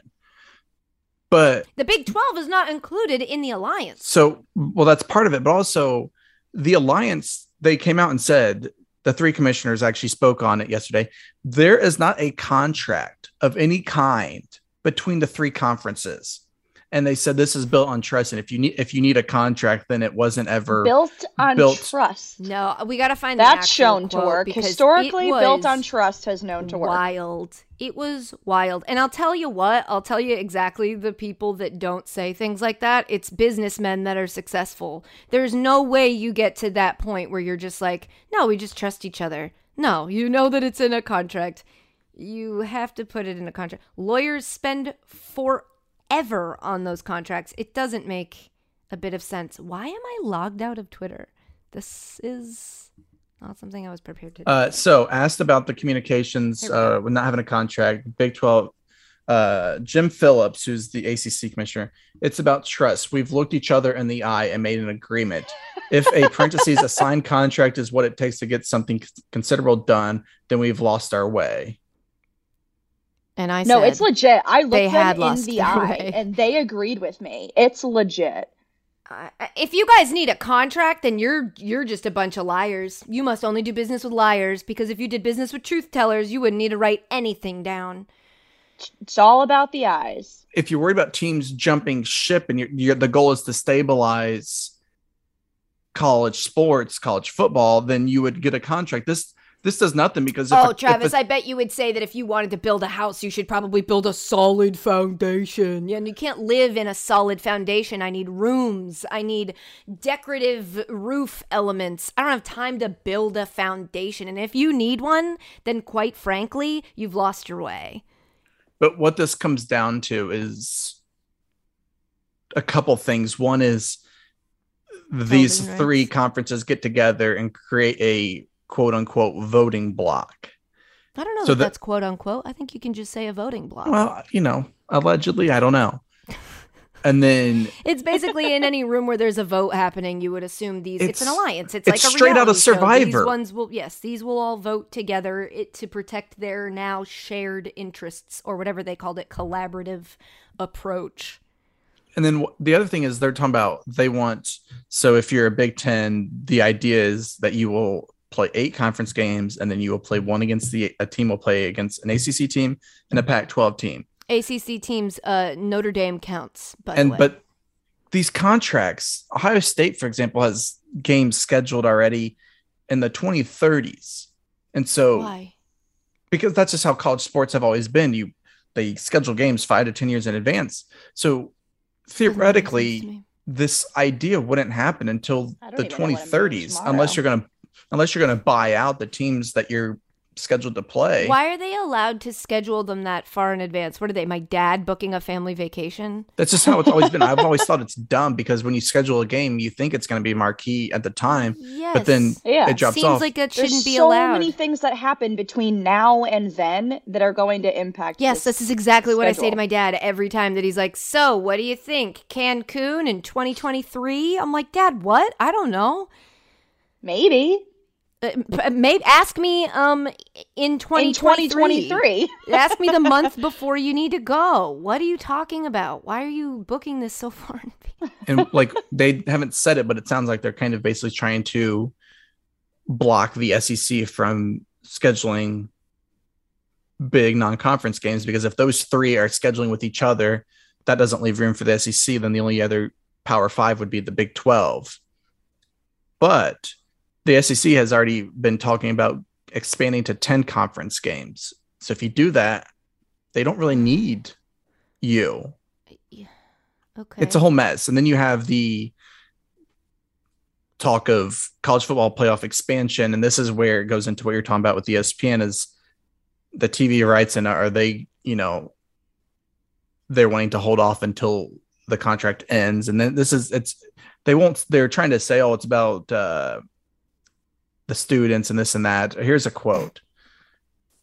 B: But
A: the Big 12 is not included in the alliance.
B: so, well, that's part of it. But also, the alliance, they came out and said, the three commissioners actually spoke on it yesterday. There is not a contract of any kind between the three conferences. And they said this is built on trust. And if you need if you need a contract, then it wasn't ever
C: built on
B: built-
C: trust.
A: No, we got to find the
C: That's
A: actual
C: shown to work. Historically, built on trust has known to work.
A: Wild. It was wild. And I'll tell you what, I'll tell you exactly the people that don't say things like that. It's businessmen that are successful. There's no way you get to that point where you're just like, no, we just trust each other. No, you know that it's in a contract. You have to put it in a contract. Lawyers spend forever on those contracts. It doesn't make a bit of sense. Why am I logged out of Twitter? This is not something I was prepared to do.
B: Uh, so asked about the communications
A: Here we go.
B: uh, with not having a contract. Big Twelve, uh, Jim Phillips, who's the ACC commissioner. It's about trust. We've looked each other in the eye and made an agreement. If a parentheses a signed contract is what it takes to get something considerable done, then we've lost our way.
A: And I said, No,
C: it's legit. I looked
A: they had
C: them in the eye,
A: way.
C: and they agreed with me. It's legit.
A: Uh, if you guys need a contract, then you're you're just a bunch of liars. You must only do business with liars because if you did business with truth tellers, you wouldn't need to write anything down.
C: It's all about the eyes.
B: If you're worried about teams jumping ship and you're, you're, the goal is to stabilize college sports, college football, then you would get a contract. This this does nothing because if oh, a-
A: oh,
B: if
A: Travis,
B: a-
A: I bet you would say that if you wanted to build a house, you should probably build a solid foundation. Yeah, and you can't live in a solid foundation. I need rooms. I need decorative roof elements. I don't have time to build a foundation. And if you need one, then quite frankly, you've lost your way.
B: But what this comes down to is a couple things. One is these three conferences get together and create a quote unquote voting block.
A: I don't know
B: So
A: that that's quote unquote. I think you can just say a voting block.
B: Well, you know, allegedly, I don't know. And then
A: it's basically in any room where there's a vote happening, you would assume these. It's, an alliance. It's,
B: it's
A: like a
B: straight out of. Survivor.
A: These ones will, yes, these will all vote together it, to protect their now shared interests or whatever they called it, collaborative approach.
B: and then the other thing is they're talking about they want so if you're a Big Ten, the idea is that you will play eight conference games and then you will play one against the a team will play against an ACC team and a Pac-12 team.
A: ACC teams, uh, Notre Dame counts, by
B: and
A: the way.
B: but these contracts, Ohio State, for example, has games scheduled already in the 2030s, and so
A: why?
B: because that's just how college sports have always been. You they schedule games five to ten years in advance. So
A: Doesn't make any sense to
B: theoretically, this idea wouldn't happen until the
C: even know what I'm doing
B: 2030s, unless you're gonna unless you're gonna buy out the teams that you're scheduled to play.
A: Why are they allowed to schedule them that far in advance? What are they? My dad booking a family vacation?
B: That's just how it's always been. I've always thought it's dumb because when you schedule a game, you think it's going to be marquee at the time,
A: Yes.
B: but then
C: Yeah.
B: it drops
A: Seems
B: off.
A: like that
C: There's
A: shouldn't be
C: so
A: allowed.
C: many things that happen between now and then that are going to impact.
A: Yes, this is exactly what I say to my dad every time that he's like, "So, what do you think? Cancun in 2023?" I'm like, "Dad, what? I don't know.
C: maybe
A: Uh, maybe ask me um in
C: in
A: 2023.
C: 2023.
A: ask me the month before you need to go. What are you talking about? Why are you booking this so far in advance?"
B: and like they haven't said it, but it sounds like they're kind of basically trying to block the SEC from scheduling big non-conference games because if those three are scheduling with each other, that doesn't leave room for the SEC. Then the only other Power Five would be the Big Twelve. But the SEC has already been talking about expanding to ten conference games. So if you do that, they don't really need you
A: Okay.
B: it's a whole mess. And then you have the talk of college football playoff expansion, and this is where it goes into what you're talking about with the ESPN is the TV rights, and are they, you know, they're wanting to hold off until the contract ends, and then this is it's they won't. They're trying to say, oh, it's about uh, the students and this and that. Here's a quote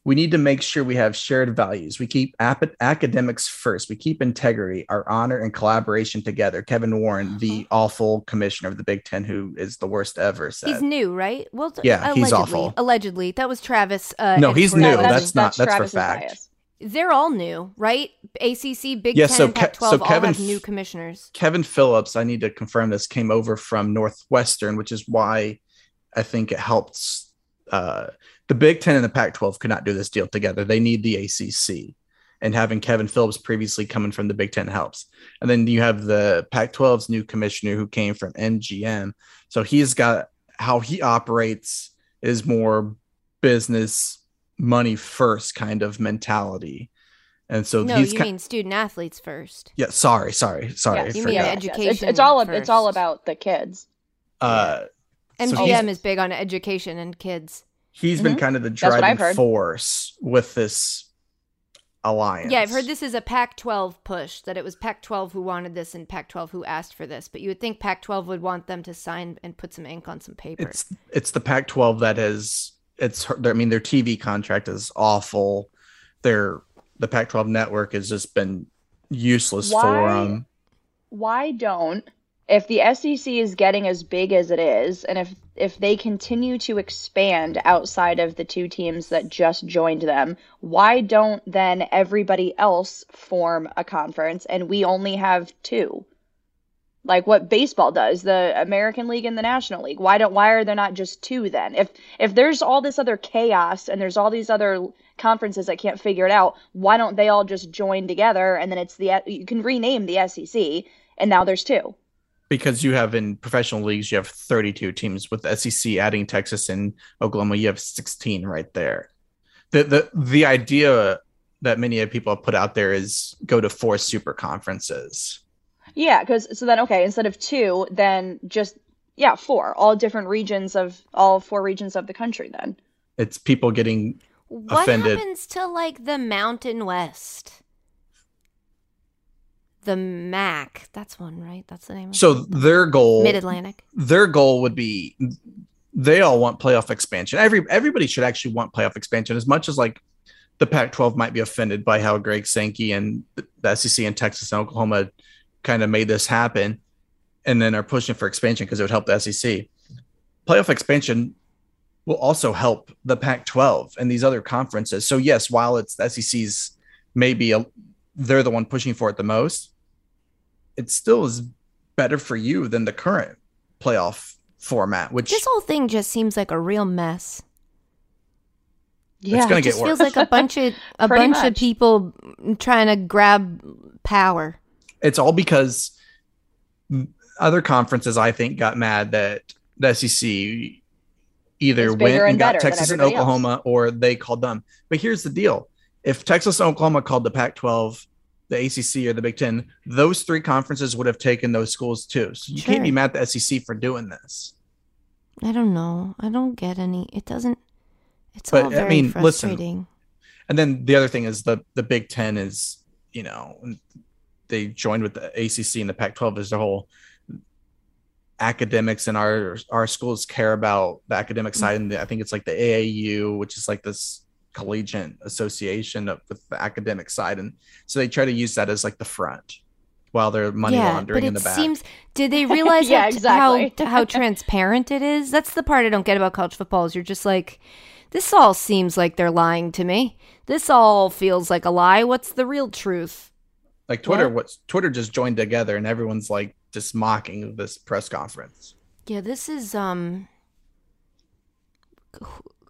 B: we need to make sure we have shared values. We keep ap- academics first. We keep integrity, our honor, and collaboration together. Kevin Warren, the awful commissioner of the Big Ten, who is the worst ever, said.
A: He's new, right? Well,
B: Yeah, he's awful.
A: Allegedly, that was Travis. Uh,
B: No, he's new.
A: editorial.
B: That's not- that's for fact.
C: bias.
A: They're all new, right? ACC, Big
B: Yeah,
A: Ten,
B: so Ke-
A: Pac-12
B: so
A: all have new commissioners.
B: Kevin Phillips, I need to confirm this, came over from Northwestern, which is why I think it helps. Uh, the Big Ten and the Pac 12 could not do this deal together. They need the ACC. And having Kevin Phillips previously coming from the Big Ten helps. And then you have the Pac 12's new commissioner who came from MGM. So he's got how he operates is more business, money first kind of mentality. And so
A: No,
B: he's
A: you
B: ki-
A: mean student athletes first.
B: yeah, sorry, sorry, sorry. I
C: Yes,
A: You mean
B: forgot.
C: yes, yes. It's, it's all it's all about the kids.
B: uh, So
A: MGM
B: he's-
A: is big on education and kids.
B: he's been
C: Mhm.
B: kind of the
C: what I've
B: driving force with this alliance.
A: Yeah, I've heard this is a Pac-12 push. That it was Pac-12 who wanted this and Pac-12 who asked for this. But you would think Pac-12 would want them to sign and put some ink on some paper.
B: It's it's the Pac-12 that has it's. I mean, their TV contract is awful. Their the Pac-12 network has just been useless for them.
C: Why don't if the SEC is getting as big as it is, and if if they continue to expand outside of the two teams that just joined them, why don't then everybody else form a conference and we only have two? Like what baseball does, the American League and the National League. Why don't why are there not just two then? If if there's all this other chaos and there's all these other conferences that can't figure it out, why don't they all just join together and then it's the you can rename the SEC and now there's two.
B: Because you have in professional leagues you have 32 teams with SEC adding Texas and Oklahoma you have 16 right there. The the the idea that many people have put out there is go to four super conferences.
C: Yeah, because so then okay, instead of two, then just yeah, four, all different regions of all four regions of the country. Then
B: It's people getting
A: what
B: offended.
A: happens to like the Mountain West? The MAC. That's one, right? That's the name. of
B: so their goal
A: Mid Atlantic.
B: their goal would be they all want playoff expansion. Every everybody should actually want playoff expansion as much as like the Pac-12 might be offended by how Greg Sankey and the SEC and Texas and Oklahoma kind of made this happen and then are pushing for expansion because it would help the SEC. Playoff expansion will also help the Pac-12 and these other conferences. So yes, while it's the SEC's maybe a, they're the one pushing for it the most, it still is better for you than the current playoff format, which
A: This whole thing just seems like a real mess.
B: Yeah, It's gonna
A: It
B: get
A: just
B: worse.
A: feels like a bunch of a
C: Pretty
A: bunch of people trying to grab power.
B: it's all because other conferences I think got mad that the SEC either went and,
C: and
B: got Texas and
C: everybody else.
B: Oklahoma or they called them. But here's the deal. If Texas and Oklahoma called the Pac-12 the ACC or the Big 10, those three conferences would have taken those schools too. So you can't be mad at the SEC for doing this.
A: I don't know. I don't get any. It doesn't. It's
B: But,
A: all
B: I
A: very
B: mean, listen,
A: frustrating.
B: And then the other thing is the the Big Ten is you know they joined with the ACC and the Pac-12 as a whole. Academics in our our schools care about the academic side, and the, I think it's like the AAU, which is like this collegiate association of, with the academic side, and so they try to use that as like the front, while they're money
A: yeah,
B: laundering
A: but
B: in the back.
A: seems. Did they realize
C: Yeah,
A: how,
C: exactly.
A: how how transparent it is? That's the part I don't get about college football. Is you're just like, this all seems like they're lying to me. This all feels like a lie. What's the real truth?
B: like Twitter,
A: What?
B: what's Twitter just joined together, and everyone's like just mocking this press conference.
A: Yeah, this is um c-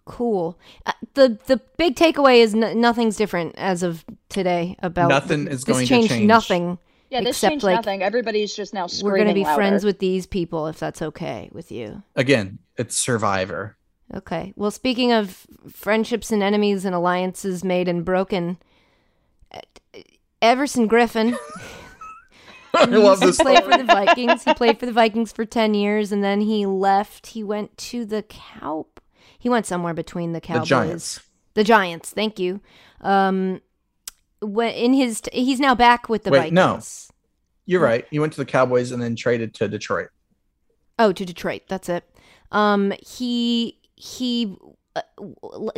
A: cool. Uh, the the big takeaway is n- nothing's different as of today about
B: Nothing is
A: this
B: going to change.
A: Nothing.
C: Yeah, this
A: Except,
C: changed
A: like,
C: nothing. Everybody's just now screaming
A: We're gonna be
C: louder.
A: friends with these people if that's okay with you.
B: Again, it's Survivor.
A: Okay. Well, speaking of friendships and enemies and alliances made and broken, uh, Everson Griffin.
B: I love
A: he played for the Vikings. He played for the Vikings for ten years, and then he left. He went to the cow. He went somewhere between the
B: The
A: Cowboys,
B: Giants.
A: the Giants. Thank you. Um, in his, he's now back with the
B: Wait, no.
A: Vikings.
B: You're right. He went to the Cowboys and then traded to Detroit.
A: Oh, to Detroit. That's it. Um, he he uh,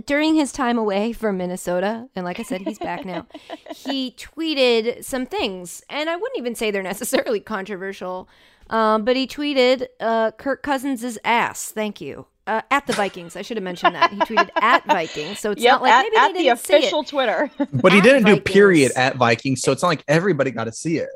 A: during his time away from Minnesota, and like I said, he's back now. he tweeted some things, and I wouldn't even say they're necessarily controversial. Um, but he tweeted uh, Kirk Cousins' ass. Thank you. Uh, at the Vikings, I should have mentioned that. He tweeted at Vikings, so it's
C: Yep,
A: not like
C: at,
A: maybe
C: at
A: they
C: the
A: didn't see it.
C: official Twitter.
B: But he didn't do period at Vikings, so it's not like everybody got to see it.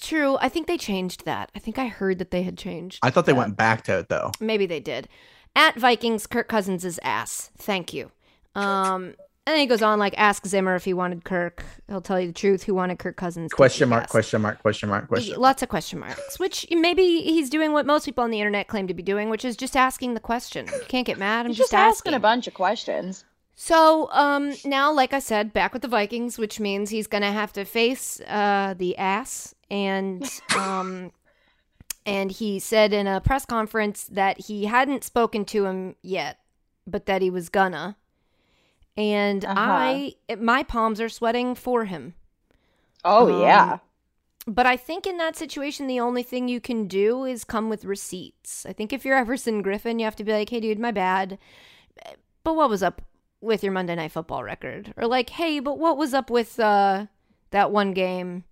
A: True. I think they changed that. I think I heard that they had changed.
B: I thought they
A: that.
B: went back to it though.
A: Maybe they did. At Vikings, Kirk Cousins' ass. Thank you. Um, and then he goes on like, ask Zimmer if he wanted Kirk. He'll tell you the truth. Who wanted Kirk Cousins?
B: Question mark,
A: your
B: question mark, question mark, question. mark.
A: Lots of question marks, which maybe he's doing what most people on the internet claim to be doing, which is just asking the question. You can't get mad. I'm just,
C: just asking
A: asking.
C: a bunch of questions.
A: So um, now, like I said, back with the Vikings, which means he's going to have to face uh, the ass. And um, and he said in a press conference that he hadn't spoken to him yet, but that he was gonna. And
C: Uh-huh.
A: I, my palms are sweating for him.
C: Oh
A: Um,
C: yeah.
A: But I think in that situation, the only thing you can do is come with receipts. I think if you're Everson Griffin, you have to be like, hey, dude, my bad. But what was up with your Monday Night Football record? Or like, hey, but what was up with uh, that one game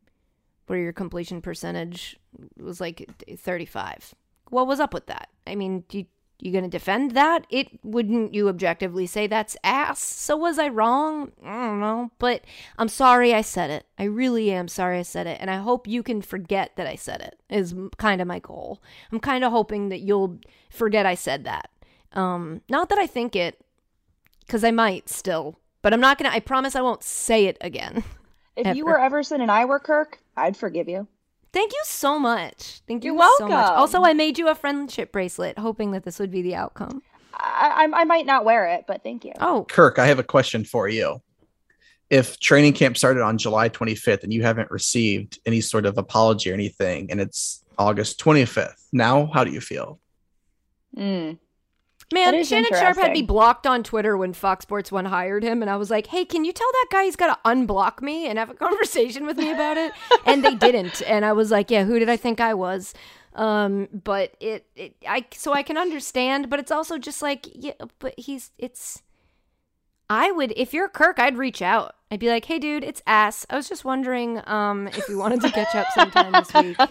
A: where your completion percentage was like 35? What was up with that? I mean, do you, you going to defend that? It wouldn't you objectively say that's ass? So was I wrong? I don't know, but I'm sorry I said it. I really am sorry I said it, and I hope you can forget that I said it. Is kind of my goal. I'm kind of hoping that you'll forget I said that. Um, not that I think it, because I might still, but I'm not gonna. I promise I won't say it again.
C: If you were Everson and I were Kirk, I'd forgive you.
A: Thank you so much. Thank you
C: You're
A: so much.
C: welcome.
A: Also, I made you a friendship bracelet, hoping that this would be the outcome.
C: I, I I might not wear it, but thank you.
A: Oh,
B: Kirk, I have a question for you. If training camp started on July 25th and you haven't received any sort of apology or anything, and it's August 25th, now how do you feel?
C: Mm.
A: Man, Shannon Sharpe had me blocked on Twitter when Fox Sports One hired him, and I was like, "Hey, can you tell that guy he's got to unblock me and have a conversation with me about it?" and they didn't, and I was like, "Yeah, who did I think I was?" Um, but it, it, I, so I can understand, but it's also just like, yeah, but he's, it's. I would, if you're Kirk, I'd reach out. I'd be like, "Hey, dude, it's ass. I was just wondering, um, if you wanted to catch up sometime this week."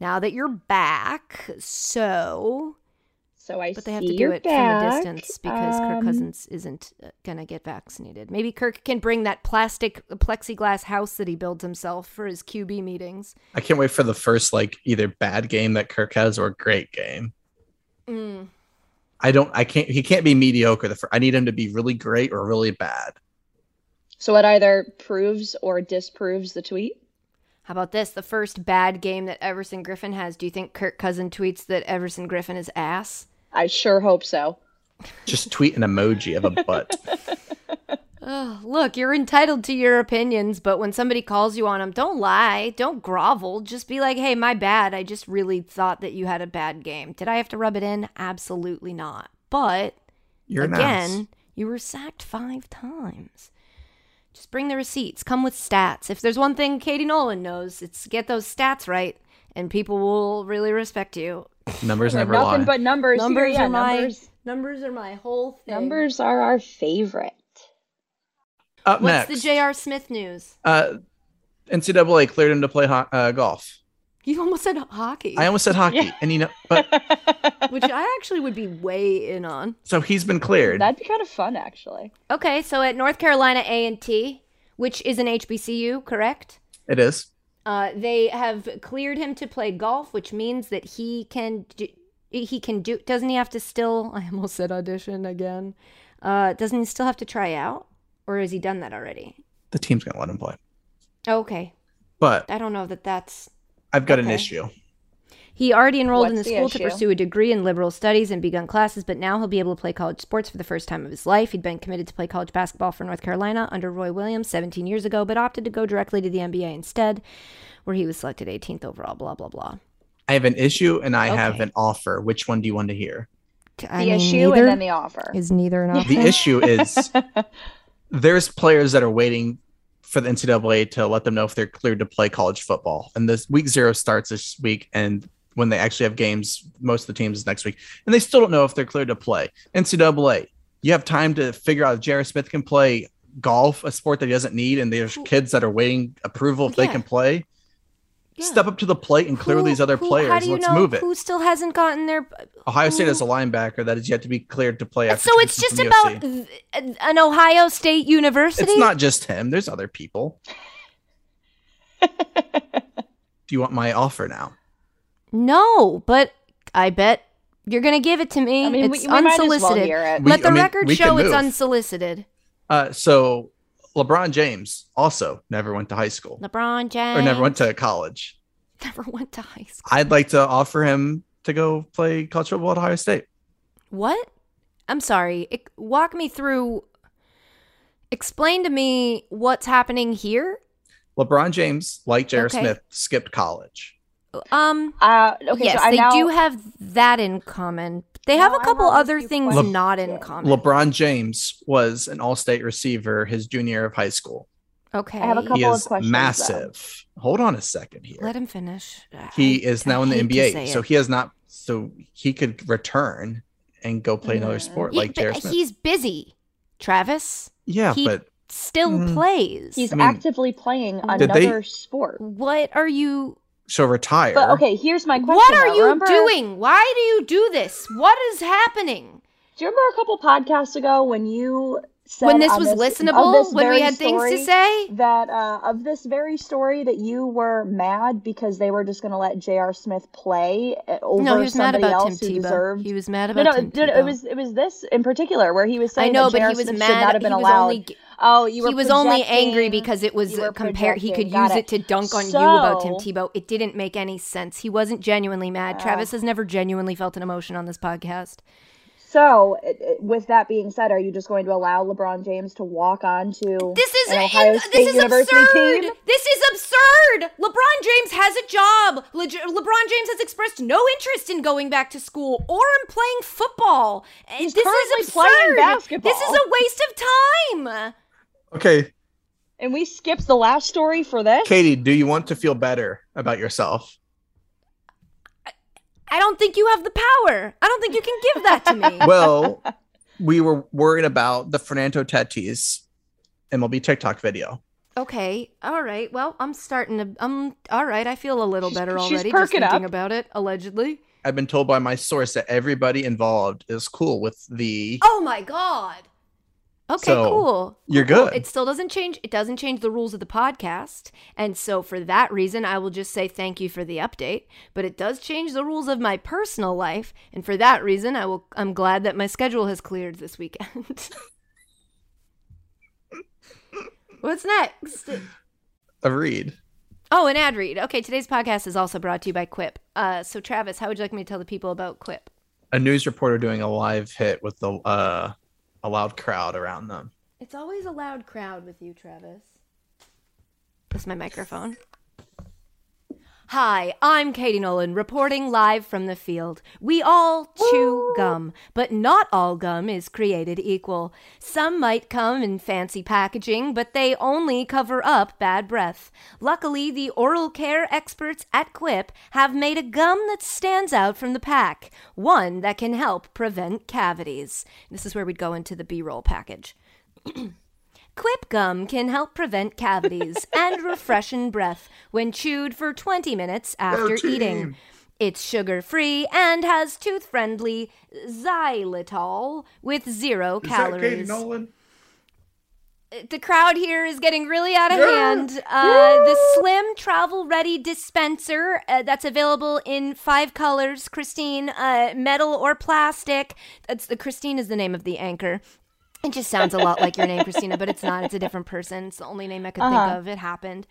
A: Now that you're back, so
C: So I
A: but they have to do it
C: back.
A: from a distance because Kirk
C: Um,
A: Cousins isn't uh, gonna get vaccinated. Maybe Kirk can bring that plastic plexiglass house that he builds himself for his QB meetings.
B: I can't wait for the first like either bad game that Kirk has or great game.
A: Mm.
B: I don't. I can't. He can't be mediocre. The fir- I need him to be really great or really bad.
C: So it either proves or disproves the tweet.
A: How about this? The first bad game that Everson Griffin has. Do you think Kirk Cousin tweets that Everson Griffin is ass?
C: I sure hope so.
B: Just tweet an emoji of a butt.
A: Oh, look, you're entitled to your opinions, but when somebody calls you on them, don't lie, don't grovel. Just be like, "Hey, my bad. I just really thought that you had a bad game. Did I have to rub it in? Absolutely not." But
B: You're
A: again,
B: nice.
A: You were sacked five times. Just bring the receipts. Come with stats. If there's one thing Katie Nolan knows, it's get those stats right, and people will really respect you.
B: Numbers never
C: Nothing
B: lie.
C: but numbers.
A: Numbers
C: here. Yeah,
A: are my
C: numbers.
A: numbers are my whole thing.
C: Numbers are our favorite.
B: Up
A: What's
B: next,
A: the J.R. Smith news?
B: uh, NCAA cleared him to play ho- uh, golf.
A: You almost said hockey,
B: I almost said hockey,
C: Yeah.
B: and you know, but
A: which I actually would be way in on.
B: so he's been cleared.
C: That'd be kind of fun, actually.
A: Okay, so at North Carolina A and T, which is an HBCU, correct?
B: It is.
A: Uh, they have cleared him to play golf, which means that he can do, he can do. Doesn't he have to still? I almost said audition again. Uh, doesn't he still have to try out, or has he done that already?
B: The team's gonna let him play,
A: Okay,
B: but
A: I don't know that that's.
B: I've got an issue.
A: He already enrolled in the
C: What's the
A: school to pursue a degree in liberal studies and begun classes, but now he'll be able to play college sports for the first time of his life. He'd been committed to play college basketball for North Carolina under Roy Williams 17 years ago, but opted to go directly to the NBA instead, where he was selected 18th overall. Blah blah blah.
B: I have an issue and I have an offer. Which one do you want to hear?
A: T-
C: The
A: mean,
C: issue and then the offer.
A: is neither an option.
B: The issue is there's players that are waiting for the NCAA to let them know if they're cleared to play college football. And this week zero starts this week, and when they actually have games, most of the teams is next week, and they still don't know if they're cleared to play. NCAA, you have time to figure out if J.R. Smith can play golf, a sport that he doesn't need, and there's kids that are waiting approval if they can play.
A: Yeah.
B: Step up to the plate and clear
A: Who-
B: these other
A: who-
B: players.
A: How do you
B: Let's
A: know
B: move it.
A: who still hasn't gotten their?
B: Ohio State
A: who-
B: has a linebacker that is yet to be cleared to play. After
A: So it's just about th- an Ohio State University.
B: It's not just him. There's other people. Do you want my offer now?
A: No, but I bet you're gonna give it to me.
C: I mean, we,
A: it's
C: we might as well
A: unsolicited.
C: hear it.
B: We-
A: Let the
B: I mean,
A: record show it's unsolicited.
B: Uh, so LeBron James also never went to high school
A: LeBron James
B: or never went to college.
A: never went to high school.
B: I'd like to offer him to go play college football at Ohio State.
A: What? I'm sorry. Ex- walk me through. Explain to me what's happening here.
B: LeBron James, like J.R.
A: Okay.
B: Smith, skipped college.
A: Um.
C: Uh, okay,
A: yes,
C: so
A: they
C: now,
A: do have that in common. They have
C: Now
A: a
C: I
A: couple other things
C: questions.
A: not in common.
B: LeBron James was an all-state receiver his junior year of high school.
A: Okay.
C: I have a couple
B: he
C: of
B: is
C: questions, though.
B: massive. Hold on a second here.
A: Let him finish.
B: he
A: I-
B: is
A: I
B: now in the
A: hate to say
B: NBA, so
A: it.
B: he has not. So he could return and go play another
C: Mm.
B: sport
A: Yeah,
B: like J.R.
A: but
B: Smith.
A: he's busy. Travis
B: yeah,
A: he-
B: but
A: still
B: Mhm.
A: plays.
C: He's
B: I mean,
C: actively playing
B: Did they-
C: another sport.
A: what are you?
B: So retire.
C: But okay, here's my question.
A: What are
C: though.
A: you
C: Remember-
A: doing? Why do you do this? What is happening?
C: Do you remember a couple podcasts ago when you said
A: when this was
C: of
A: listenable,
C: this
A: when we had things to say.
C: that uh, of this very story that you were mad because they were just going to let J.R. Smith play uh, over
A: No, he was mad
C: somebody
A: about
C: else
A: Tim
C: who
A: Tebow.
C: deserved.
A: He was mad about
C: no,
A: Tim
C: no, no,
A: Tebow.
C: it was it was this in particular where he was saying
A: I
C: saying
A: know,
C: that
A: but
C: J.R.
A: he was
C: Smith
A: mad.
C: should not have been allowed.
A: only
C: oh, you were
A: he was only angry because it was compared. He could. Use it.
C: it.
A: to dunk on you about Tim Tebow. It didn't make any sense. He wasn't genuinely mad.
C: Oh.
A: Travis has never genuinely felt an emotion on this podcast.
C: So, it- it- with that being said, are you just going to allow LeBron James to walk on to
A: This is
C: an Ohio
A: in-
C: State
A: this is
C: University
A: absurd.
C: team?
A: This is absurd. LeBron James has a job. Le- LeBron James has expressed no interest in going back to school or in playing football.
C: He's
A: this
C: currently
A: is
C: playing basketball.
A: This is a waste of time.
B: Okay,
C: And we skipped the last story for this?
B: Katie, do you want to feel better about yourself?
A: I don't think you have the power. I don't think you can give that to me.
B: Well, we were worried about the Fernando Tatis MLB TikTok video.
A: Okay. All right. Well, I'm starting to. Um. All right. I feel a little
C: She's-
A: better
C: she's
A: already just thinking
C: up.
A: about it. Allegedly.
B: I've been told by my source that everybody involved is cool with the.
A: Oh my god. Okay,
B: So,
A: cool.
B: you're
A: cool.
B: good.
A: It still doesn't change it doesn't change the rules of the podcast. And so for that reason I will just say thank you for the update, but it does change the rules of my personal life, and for that reason I will I'm glad that my schedule has cleared this weekend. What's next?
B: A read.
A: Oh, an ad read. Okay, today's podcast is also brought to you by Quip. Uh, so Travis, how would you like me to tell the people about Quip?
B: A news reporter doing a live hit with the uh, a loud crowd around them.
A: It's always a loud crowd with you, Travis. This is my microphone. Hi, I'm Katie Nolan, reporting live from the field. We all chew gum, but not all gum is created equal. Some might come in fancy packaging, but they only cover up bad breath. Luckily, the oral care experts at Quip have made a gum that stands out from the pack, one that can help prevent cavities. This is where we'd go into the B roll package. Quip gum can help prevent cavities and refreshen breath when chewed for 20 minutes after eating. It's sugar free and has tooth friendly xylitol with zero calories. nolan The crowd here is getting really out of hand. Uh, the slim travel ready dispenser uh, that's available in five colors Christine, uh, metal or plastic. That's the Christine is the name of the anchor. It just sounds a lot like your name, Christina, but it's not. It's a different person. It's the only name I could
C: Uh-huh.
A: think of. It happened.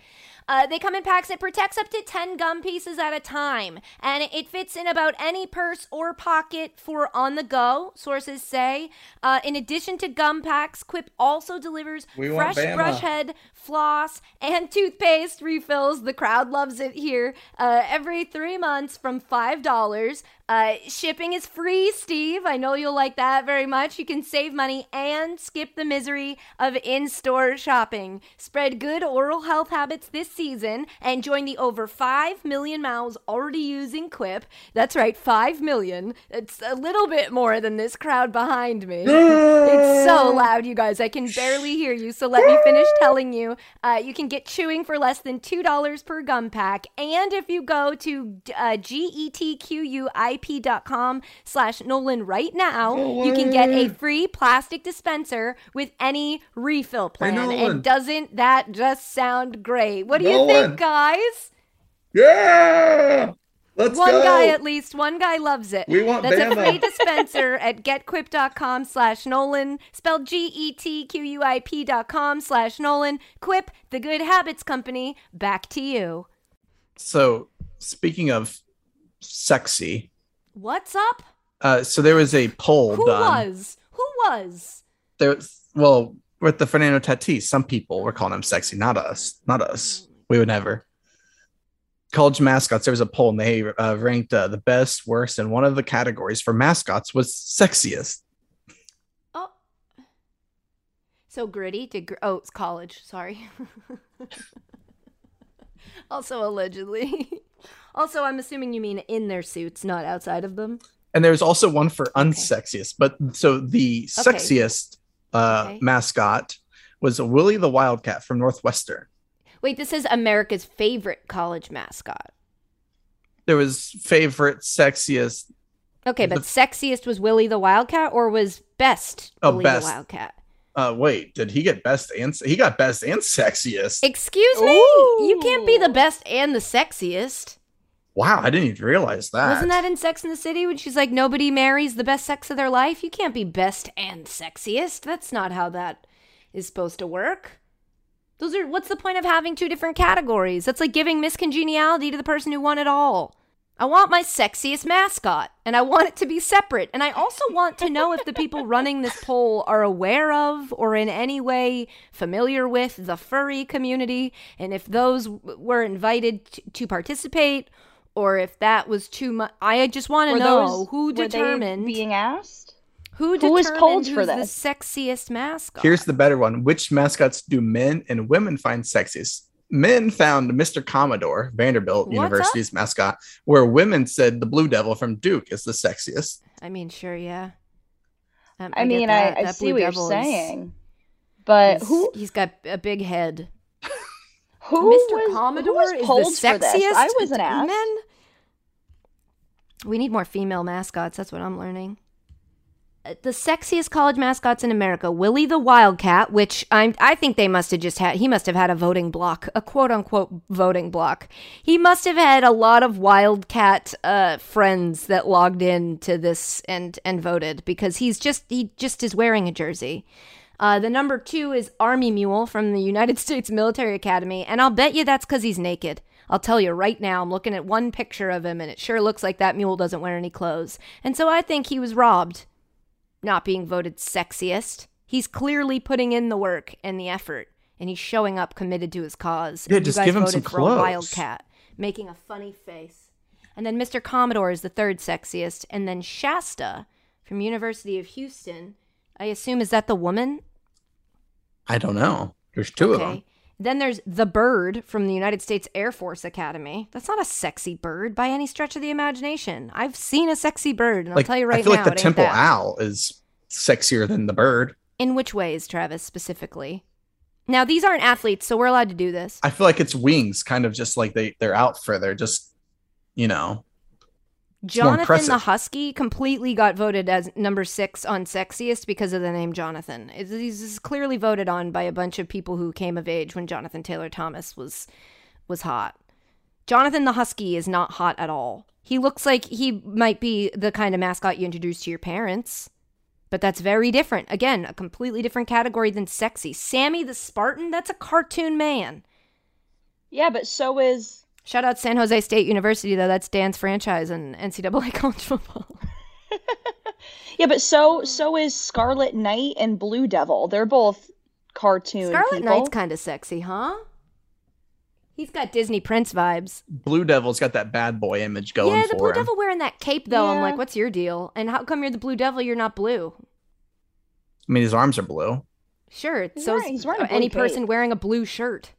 A: Uh, they come in packs. It protects up to 10 gum pieces at a time. And it fits in about any purse or pocket for on the go, sources say. Uh, in addition to gum packs, Quip also delivers
B: We
A: fresh brush head, floss, and toothpaste refills. The crowd loves it here. Uh, every three months from $5. Uh, shipping is free, Steve. I know you'll like that very much. You can save money and skip the misery of in store shopping. Spread good oral health habits this season and join the over 5 million mouths already using Quip. That's right, 5 million. It's a little bit more than this crowd behind me. It's so loud, you guys. I can barely hear you. So let me finish telling you. Uh, you can get chewing for less than $2 per gum pack. And if you go to uh, getquip.com slash Nolan right now, you can get a free plastic dispenser with any refill plan.
F: Nolan.
A: and doesn't that just sound great? What do you think, guys?
F: Yeah. Let's
A: one
F: go.
A: guy at least one guy loves it
F: We want
A: that's a free dispenser at getquip.com slash nolan spelled G-E-T-Q-U-I-P dot com slash nolan quip the good habits company back to you
B: So speaking of sexy,
A: what's up
B: uh, so there was a poll
A: who
B: done.
A: was who was
B: There, was- well, with the Fernando Tatis, some people were calling him sexy, not us, not us. We would never. College mascots. There was a poll, and they uh, ranked uh, the best, worst, and one of the categories for mascots was sexiest.
A: oh so gritty did gr- oh it's college sorry also allegedly also i'm assuming you mean in their suits not outside of them
B: And there was also one for unsexiest. But so the
A: Okay.
B: sexiest uh,
A: Okay.
B: mascot was Willie the Wildcat from Northwestern.
A: Wait this is america's favorite college mascot
B: There was favorite, sexiest.
A: Okay, but
B: The-
A: sexiest was Willie the Wildcat or was best
B: Oh,
A: Willie
B: best.
A: the Wildcat?
B: Uh, wait, did he get best and he got best and sexiest?
A: Excuse me? You can't be the best and the sexiest.
B: Wow, I didn't even realize that.
A: Wasn't that in Sex in the City when she's like, nobody marries the best sex of their life? You can't be best and sexiest. That's not how that is supposed to work. Those are what's the point of having two different categories? That's like giving Miss Congeniality to the person who won it all. I want my sexiest mascot, and I want it to be separate. And I also want to know if the people running this poll are aware of or in any way familiar with the furry community, and if those w- were invited t- to participate, or if that was too much. I just want to know
C: those-
A: who determined
C: being asked?
A: Who
C: who was polled for
A: who's the sexiest mascot.
B: Here's the better one. Which mascots do men and women find sexiest? Men found Mr. Commodore, Vanderbilt
A: What's
B: University's mascot, where women said the Blue Devil from Duke is the sexiest.
A: I mean, sure, yeah. Um,
C: I,
A: get
C: mean,
A: that.
C: I, I
A: That
C: see
A: Blue
C: what you're
A: is-
C: saying, but
A: is-
C: who
A: He's got a big head.
C: who
A: Mr.
C: was,
A: Commodore
C: who was
A: is
C: polled
A: the
C: for
A: sexiest.
C: this? I wasn't asked.
A: Men. We need more female mascots. That's what I'm learning. The sexiest college mascots in America: Willie the Wildcat, which I'm, I think they must have just had. He must have had a voting block, a quote unquote voting block. He must have had a lot of Wildcat uh, friends that logged in to this and and voted because he's just he just is wearing a jersey. Uh, the number two is Army Mule from the United States Military Academy, and I'll bet you that's because he's naked. I'll tell you right now, I'm looking at one picture of him, and it sure looks like that mule doesn't wear any clothes. And so I think he was robbed, not being voted sexiest. He's clearly putting in the work and the effort, and he's showing up committed to his cause.
B: Yeah,
A: And you
B: just
A: guys
B: give him
A: voted
B: some
A: for a
B: clothes.
A: wildcat. making a funny face. And then Mr. Commodore is the third sexiest. And then Shasta from University of Houston. I assume is that the woman?
B: I don't know. There's two of them.
A: Then there's the bird from the United States Air Force Academy. That's not a sexy bird by any stretch of the imagination. I've seen a sexy bird, and
B: Like
A: I'll tell you right now.
B: I feel
A: now,
B: like the temple owl is sexier than the bird.
A: In which ways, Travis, specifically? Now, these aren't athletes, so we're allowed to do this.
B: I feel like its wings kind of just like they they're out further, just you know. More
A: Jonathan the. Husky completely got voted as number six on sexiest because of the name Jonathan. It's- He's is clearly voted on by a bunch of people who came of age when Jonathan Taylor Thomas was was hot. Jonathan the Husky is not hot at all. He looks like he might be the kind of mascot you introduce to your parents. But that's very different. Again, a completely different category than sexy. Sammy the Spartan, that's a cartoon man.
C: Yeah, but so is
A: Shout out San Jose State University, though. That's Dan's franchise in NCAA college football.
C: yeah, but so so is Scarlet Knight and Blue Devil. They're both cartoon
A: Scarlet
C: people.
A: Knight's kind of sexy, huh? He's got Disney Prince vibes.
B: Blue Devil's got that bad boy image going
A: yeah,
B: for
A: the Blue
B: him.
A: Devil wearing that cape, though. I'm like, what's your deal? And how come you're the Blue Devil? You're not blue.
B: I mean, his arms are blue.
A: Sure,
C: He's
A: so
C: wearing- he's wearing a blue
A: any person wearing a blue shirt.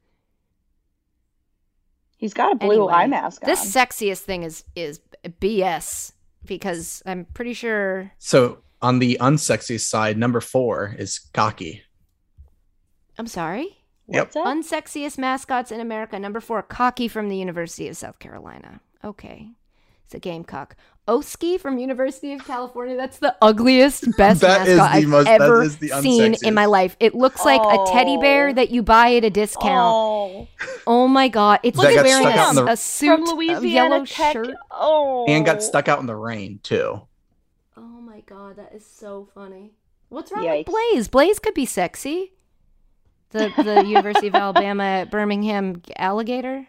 C: He's got a blue
A: Anyway,
C: eye mask on.
A: This sexiest thing is is BS because I'm pretty sure.
B: So on the unsexy side, number four is cocky.
A: I'm sorry.
C: What's that?
A: Unsexiest mascots in America. Number four, Cocky from the University of South Carolina. Okay. It's a gamecock. Oski from University of California. That's the ugliest, best
B: That is
A: mascot
B: the
A: I've
B: most-
A: ever
B: is the
A: seen in my life. It looks like a teddy bear
C: Oh.
A: that you buy at a discount.
C: Oh,
A: Oh, my god! It's like wearing
B: stuck out in
A: a,
B: the-
A: a suit,
C: from
A: a
C: Louisiana
A: yellow
C: Tech.
A: shirt.
C: Oh,
B: And got stuck out in the rain too.
A: Oh my god, that is so funny. What's wrong
C: Yikes.
A: with Blaze? Blaze could be sexy. The the University of Alabama Birmingham alligator.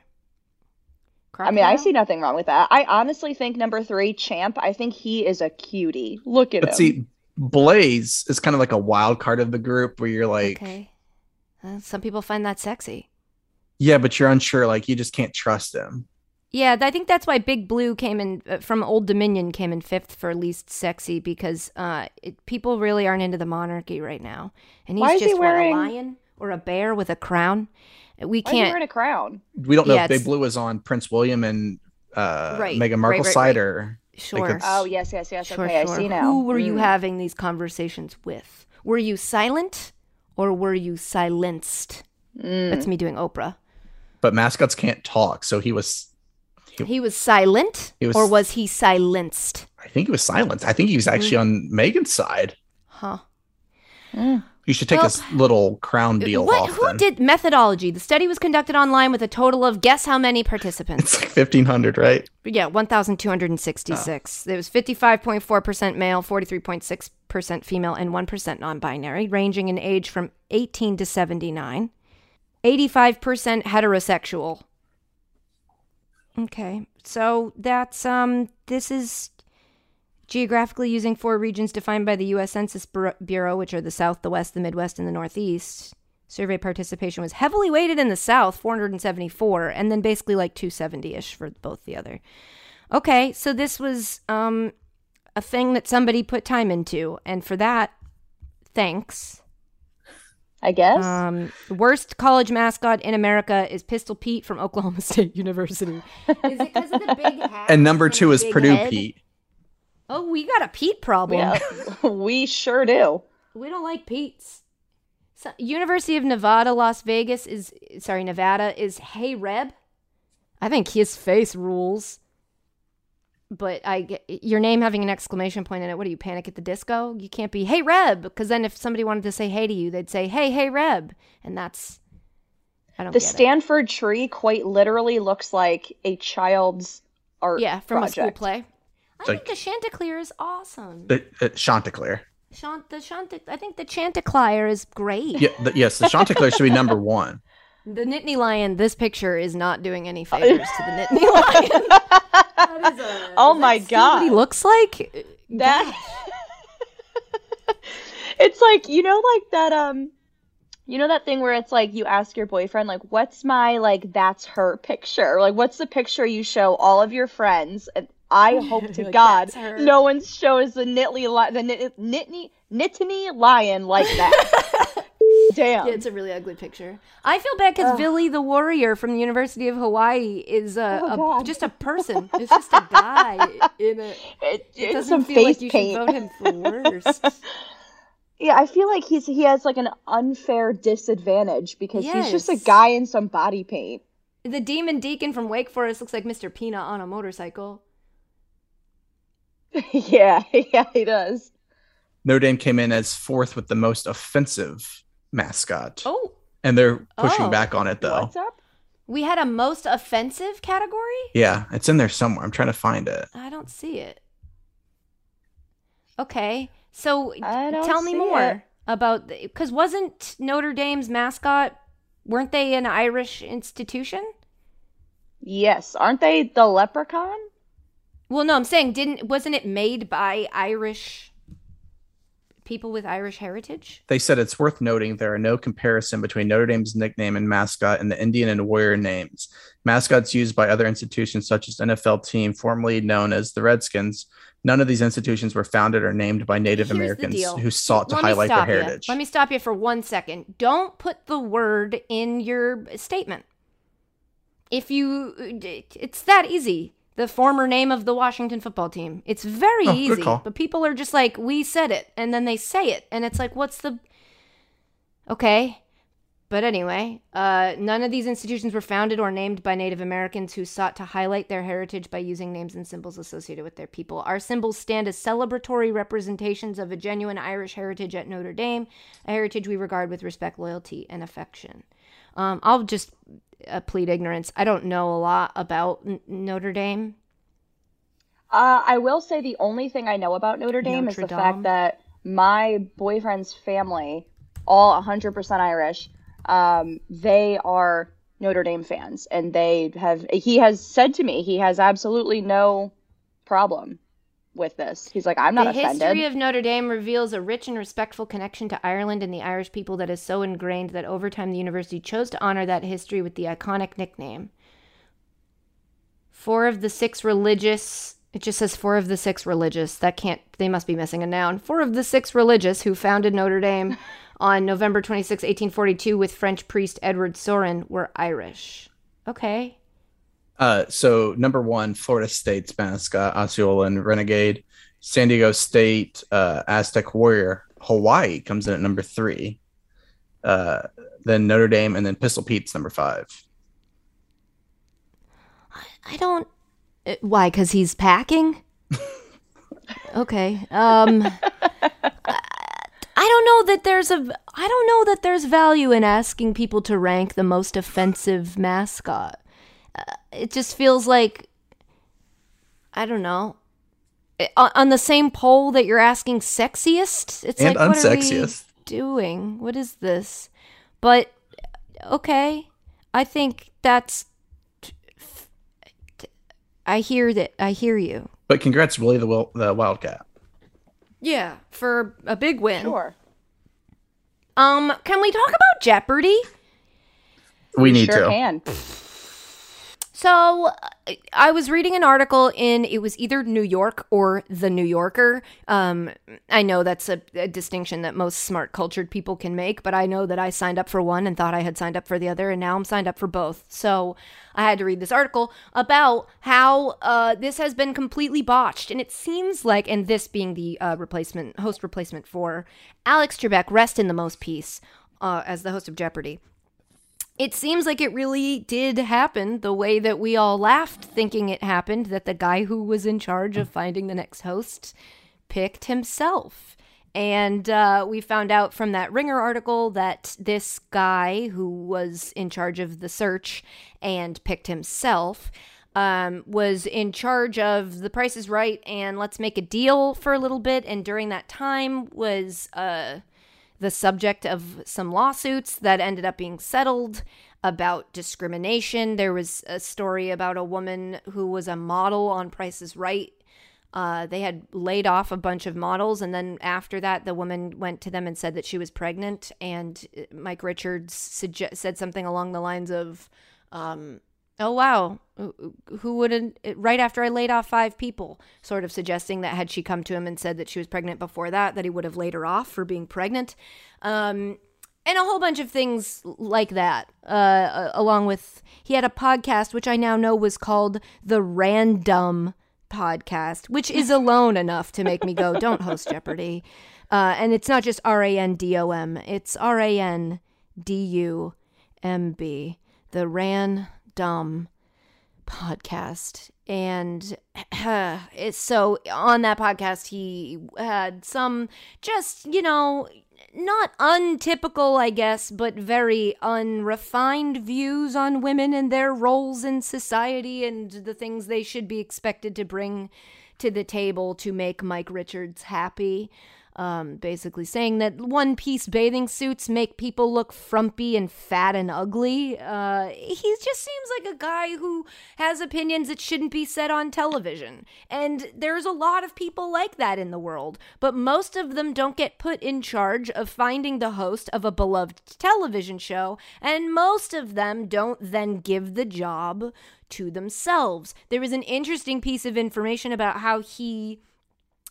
C: I mean, I see nothing wrong with that. I honestly think number three, Champ. I think he is a cutie. Look at
B: But
C: him.
B: see, Blaze is kind of like a wild card of the group where you're like,
A: okay. Uh, some people find that sexy.
B: yeah, but you're unsure. Like you just can't trust him.
A: Yeah, I think that's why Big Blue came in uh, from Old Dominion came in fifth for least sexy because uh, it, people really aren't into the monarchy right now, and he's
C: Why is
A: just
C: he
A: what,
C: wearing-
A: a lion or a bear with a crown. We
C: Why is he
A: can't.
C: wearing a crown?
B: We don't know
A: Yeah,
B: if Big Blue was on Prince William and uh,
A: Right,
B: Meghan
A: right,
B: Markle's
A: right,
B: side,
A: right.
B: or
A: Sure.
B: it's-
C: Oh yes, yes, yes.
A: Sure,
C: okay, I see now.
A: Who were you
C: Mm.
A: having these conversations with? Were you silent or were you silenced?
C: Mm.
A: That's me doing Oprah.
B: but mascots can't talk, so he was.
A: He was silent
B: He was-
A: or was he silenced?
B: I think he was silenced. I think he was actually on Meghan's side.
A: Huh.
B: You should take
A: Well,
B: this little crown deal
A: What,
B: off.
A: who
B: then.
A: did methodology? The study was conducted online with a total of guess how many participants?
B: It's like fifteen hundred, right?
A: Yeah, 1,266. There was 55.4% male, 43.6% female, and 1% non binary, ranging in age from 18 to 79. 85% heterosexual. Okay, so that's, um, this is geographically using four regions defined by the U.S. Census Bureau, which are the South, the West, the Midwest, and the Northeast. Survey participation was heavily weighted in the South, 474, and then basically like 270 ish for both the other. Okay, so this was um, a thing that somebody put time into, and for that, thanks.
C: I guess.
A: Um, the worst college mascot in America is Pistol Pete from Oklahoma State University. Is it because of the big hat?
B: And number two is Purdue
A: head?
B: Pete.
A: Oh, we got a Pete problem.
C: yeah, we sure do.
A: We don't like Pete's. So, University of Nevada, Las Vegas is sorry, Nevada is Hey Reb. I think his face rules. But I get your name having an exclamation point in it. What do you panic at the disco? You can't be Hey Reb because then if somebody wanted to say hey to you, they'd say Hey Hey Reb, and that's I don't
C: The
A: get it.
C: Stanford tree quite literally looks like a child's art.
A: Yeah, from a school play. I
B: It's
A: think the Chanticleer is awesome.
B: The uh, Chanticleer.
A: Chant the Chant I think the Chanticleer is great.
B: Yeah, the, yes, the Chanticleer should be number one.
A: The Nittany Lion, this picture is not doing any favors to the Nittany Lion. That is a-
C: Oh
A: is
C: my
A: that still what he looks like?
C: That it's like you know, like that. Um, You know that thing where it's like you ask your boyfriend, like, what's my, like, that's her picture? Like, what's the picture you show all of your friends? And I hope to
A: Like,
C: God no one shows the Nittany, li- the Nit- Nittany, Nittany lion like that. Damn.
A: Yeah, it's a really ugly picture. I feel bad because Billy the Warrior from the University of Hawaii is a,
C: Oh,
A: a just a person. It's just a guy in a.
C: It,
A: It doesn't
C: some
A: feel
C: face
A: like you
C: paint.
A: should vote him for worst.
C: Yeah, I feel like he's he has like an unfair disadvantage because he's just a guy in some body paint.
A: the demon deacon from Wake Forest looks like Mr. Peanut on a motorcycle.
C: yeah, yeah, he does.
B: Notre Dame came in as fourth with the most offensive mascot,
A: Oh,
B: and they're pushing
A: Oh.
B: back on it though.
C: What's up?
A: we had a most offensive category.
B: Yeah, it's in there somewhere. I'm trying to find it.
A: I don't see it. Okay, so tell me more
C: it.
A: about because wasn't Notre Dame's mascot? Weren't they an Irish institution?
C: Yes, aren't they the leprechaun?
A: Well, no, I'm saying didn't wasn't it made by Irish people with Irish heritage?
B: They said it's worth noting there are no comparison between Notre Dame's nickname and mascot and the Indian and Warrior names. Mascots used by other institutions, such as NFL team formerly known as the Redskins, none of these institutions were founded or named by Native
A: Here's
B: Americans who sought to
A: Let
B: highlight their heritage.
A: Let me stop you for one second. Don't put the word in your statement. If you, it's that easy. The former name of the Washington football team. It's very
B: Oh,
A: easy. But people are just like, we said it. And then they say it. And it's like, what's the. Okay. But anyway, uh, none of these institutions were founded or named by Native Americans who sought to highlight their heritage by using names and symbols associated with their people. Our symbols stand as celebratory representations of a genuine Irish heritage at Notre Dame, a heritage we regard with respect, loyalty, and affection. Um, I'll just uh, plead ignorance. I don't know a lot about N- Notre Dame.
C: Uh, I will say the only thing I know about Notre Dame is the
A: Dame.
C: fact that my boyfriend's family, all 100% Irish, um, they are Notre Dame fans, and they have. He has said to me he has absolutely no problem with this. He's like, I'm not offended.
A: the history of Notre Dame reveals a rich and respectful connection to Ireland and the Irish people that is so ingrained that over time the university chose to honor that history with the iconic nickname. Four of the six religious, it just says four of the six religious. That can't, they must be missing a noun. Four of the six religious who founded Notre Dame on November 26, 1842, with French priest Edward Sorin were Irish. Okay.
B: Uh, so number one, Florida State's mascot, Osceola and Renegade. San Diego State, uh, Aztec Warrior. Hawaii comes in at number three. Uh, then Notre Dame, and then Pistol Pete's number five.
A: I don't. uh, Why? Because he's packing. okay. Um. I I don't know that there's a. I don't know that there's value in asking people to rank the most offensive mascot. It just feels like. I don't know. I- On on the same poll that you're asking sexiest, it's
B: And
A: like what are we
B: unsexiest.
A: doing? What is this? But okay, I think that's I hear that. I hear you.
B: But congrats, Willie the, Wil- the Wildcat.
A: Yeah, for a big win.
C: Sure.
A: Um, can we talk about Jeopardy?
B: We need
C: sure
B: to.
C: can.
A: So, I was reading an article in it was either New York or The New Yorker. Um, I know that's a, a distinction that most smart cultured people can make, but I know that I signed up for one and thought I had signed up for the other, and now I'm signed up for both. So, I had to read this article about how uh, this has been completely botched, and it seems like, and this being the uh, replacement host replacement for Alex Trebek, rest in the most peace uh, as the host of Jeopardy it seems like it really did happen the way that we all laughed thinking it happened that the guy who was in charge of finding the next host picked himself. And uh, we found out from that ringer article that this guy who was in charge of the search and picked himself um, was in charge of the price is right and let's make a deal for a little bit. And during that time was uh, the subject of some lawsuits that ended up being settled about discrimination. There was a story about a woman who was a model on Price is Right Uh, they had laid off a bunch of models, and then after that, the woman went to them and said that she was pregnant. And Mike Richards sugge- said something along the lines of, um, "Oh wow, who wouldn't?" Right after I laid off five people, sort of suggesting that had she come to him and said that she was pregnant before that, that he would have laid her off for being pregnant. Um, and a whole bunch of things like that. Uh, along with he had a podcast which I now know was called the Random Podcast, which is alone enough to make me go, "Don't host Jeopardy!" Uh, and it's not just R A N D O M; it's R A N D U M B. The R A N D U M B. Podcast, and it's so on that podcast he had some just you know not untypical, I guess, but very unrefined views on women and their roles in society and the things they should be expected to bring to the table to make Mike Richards happy um, basically saying that one piece bathing suits make people look frumpy and fat and ugly. Uh, he just seems like a guy who has opinions that shouldn't be said on television. And there's a lot of people like that in the world, but most of them don't get put in charge of finding the host of a beloved television show, and most of them don't then give the job to themselves. There was an interesting piece of information about how he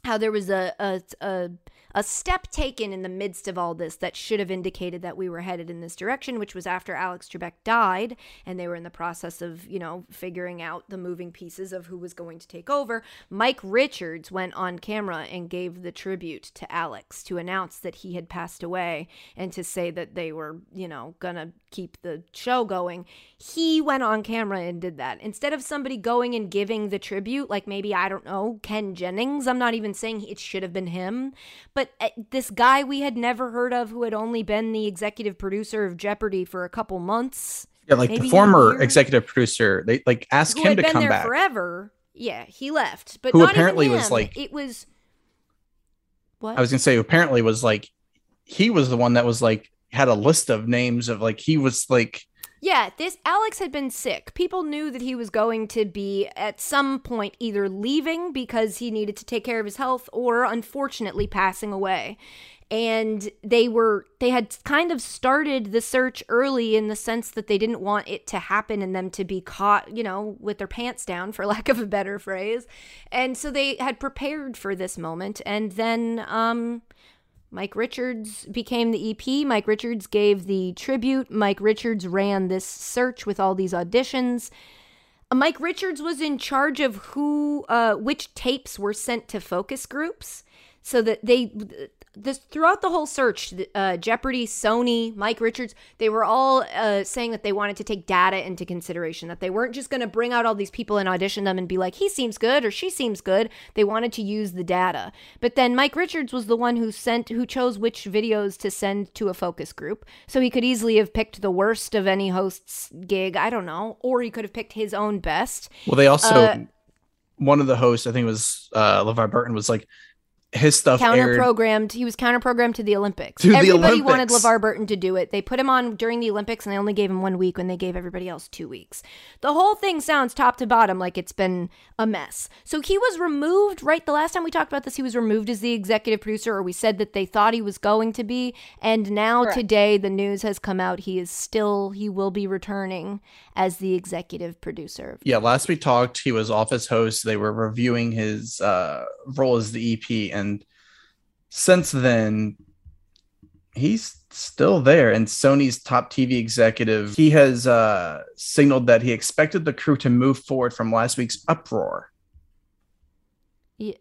A: how there was a, a, a a step taken in the midst of all this that should have indicated that we were headed in this direction, which was after Alex Trebek died and they were in the process of, you know, figuring out the moving pieces of who was going to take over. Mike Richards went on camera and gave the tribute to Alex to announce that he had passed away and to say that they were, you know, gonna keep the show going. He went on camera and did that. Instead of somebody going and giving the tribute, like maybe, I don't know, Ken Jennings, I'm not even saying it should have been him, but but uh, this guy we had never heard of who had only been the executive producer of Jeopardy for a couple months.
B: Yeah, like the former executive producer, they like asked him to
A: been
B: come
A: there
B: back.
A: Forever. Yeah, he left. But
B: Who
A: not
B: apparently was like-
A: it was what?
B: I was gonna say apparently was like he was the one that was like had a list of names of like he was like
A: Yeah, this Alex had been sick. People knew that he was going to be at some point either leaving because he needed to take care of his health or unfortunately passing away. And they were they had kind of started the search early in the sense that they didn't want it to happen and them to be caught, you know, with their pants down for lack of a better phrase. And so they had prepared for this moment and then um Mike Richards became the EP. Mike Richards gave the tribute. Mike Richards ran this search with all these auditions. Uh, Mike Richards was in charge of who, uh, which tapes were sent to focus groups, so that they, this throughout the whole search, uh, Jeopardy, Sony, Mike Richards, they were all uh, saying that they wanted to take data into consideration. That they weren't just going to bring out all these people and audition them and be like, he seems good or she seems good. They wanted to use the data. But then Mike Richards was the one who sent, who chose which videos to send to a focus group. So he could easily have picked the worst of any host's gig. I don't know, or he could have picked his own best.
B: well they also
A: Uh,
B: one of the hosts I think it was uh LeVar Burton was like his stuff
A: counter
B: aired
A: programmed. He was counter programmed to the Olympics.
B: To the
A: everybody wanted LeVar Burton to do it. They put him on during the Olympics and they only gave him one week when they gave everybody else two weeks. The whole thing sounds top to bottom like it's been a mess. So he was removed, right? The last time we talked about this, he was removed as the executive producer, or we said that they thought he was going to be. And now
C: Correct.
A: today, the news has come out he is still, he will be returning as the executive producer.
B: Yeah, last we talked, he was office host. They were reviewing his uh, role as the EP, and since then, he's still there. And Sony's top TV executive, he has uh, signaled that he expected the crew to move forward from last week's uproar.
A: Yeah.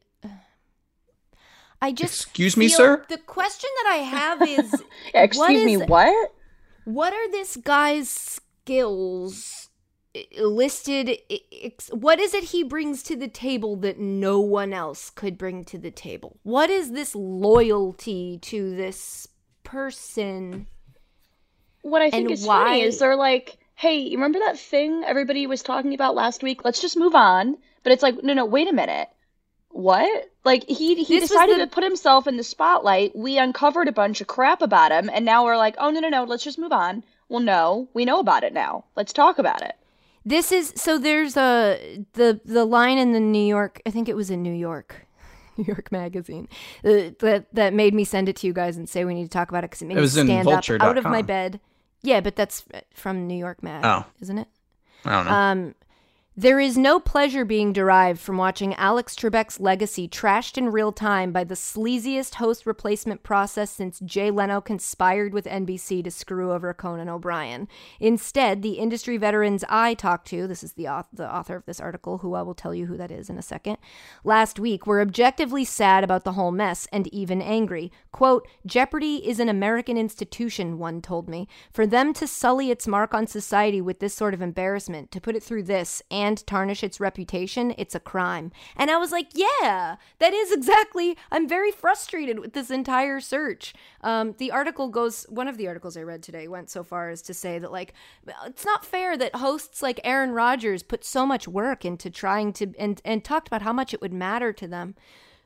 A: I just
B: Excuse me, sir?
A: The question that I have is
C: Yeah, excuse me, what?
A: what are this guy's skills i- listed what is it he brings to the table that no one else could bring to the table what is this loyalty to this person
C: What I think is
A: why-
C: funny is they're like, hey, you remember that thing everybody was talking about last week? Let's just move on. But it's like, no, no, wait a minute. What? Like he he
A: This
C: decided
A: the-
C: to put himself in the spotlight. We uncovered a bunch of crap about him, and now we're like, oh no, no, no, let's just move on. Well, no, we know about it now. Let's talk about it.
A: This is so there's a the the line in the New York I think it was in New York New York Magazine uh, that that made me send it to you guys and say we need to talk about it because it made
B: It
A: me stand up out of my bed. Yeah, but that's from New York Mag,
B: Oh.
A: isn't it?
B: I don't know.
A: Um, there is no pleasure being derived from watching Alex Trebek's legacy trashed in real time by the sleaziest host replacement process since Jay Leno conspired with NBC to screw over Conan O'Brien. Instead, the industry veterans I talked to, this is the, auth- the author of this article, who I will tell you who that is in a second, last week were objectively sad about the whole mess and even angry. Quote, Jeopardy is an American institution, one told me. For them to sully its mark on society with this sort of embarrassment, to put it through this and tarnish its reputation, it's a crime. And I was like, yeah, that is exactly, I'm very frustrated with this entire search. Um, the article goes, one of the articles I read today went so far as to say that, like, it's not fair that hosts like Aaron Rodgers put so much work into trying to, and, and talked about how much it would matter to them.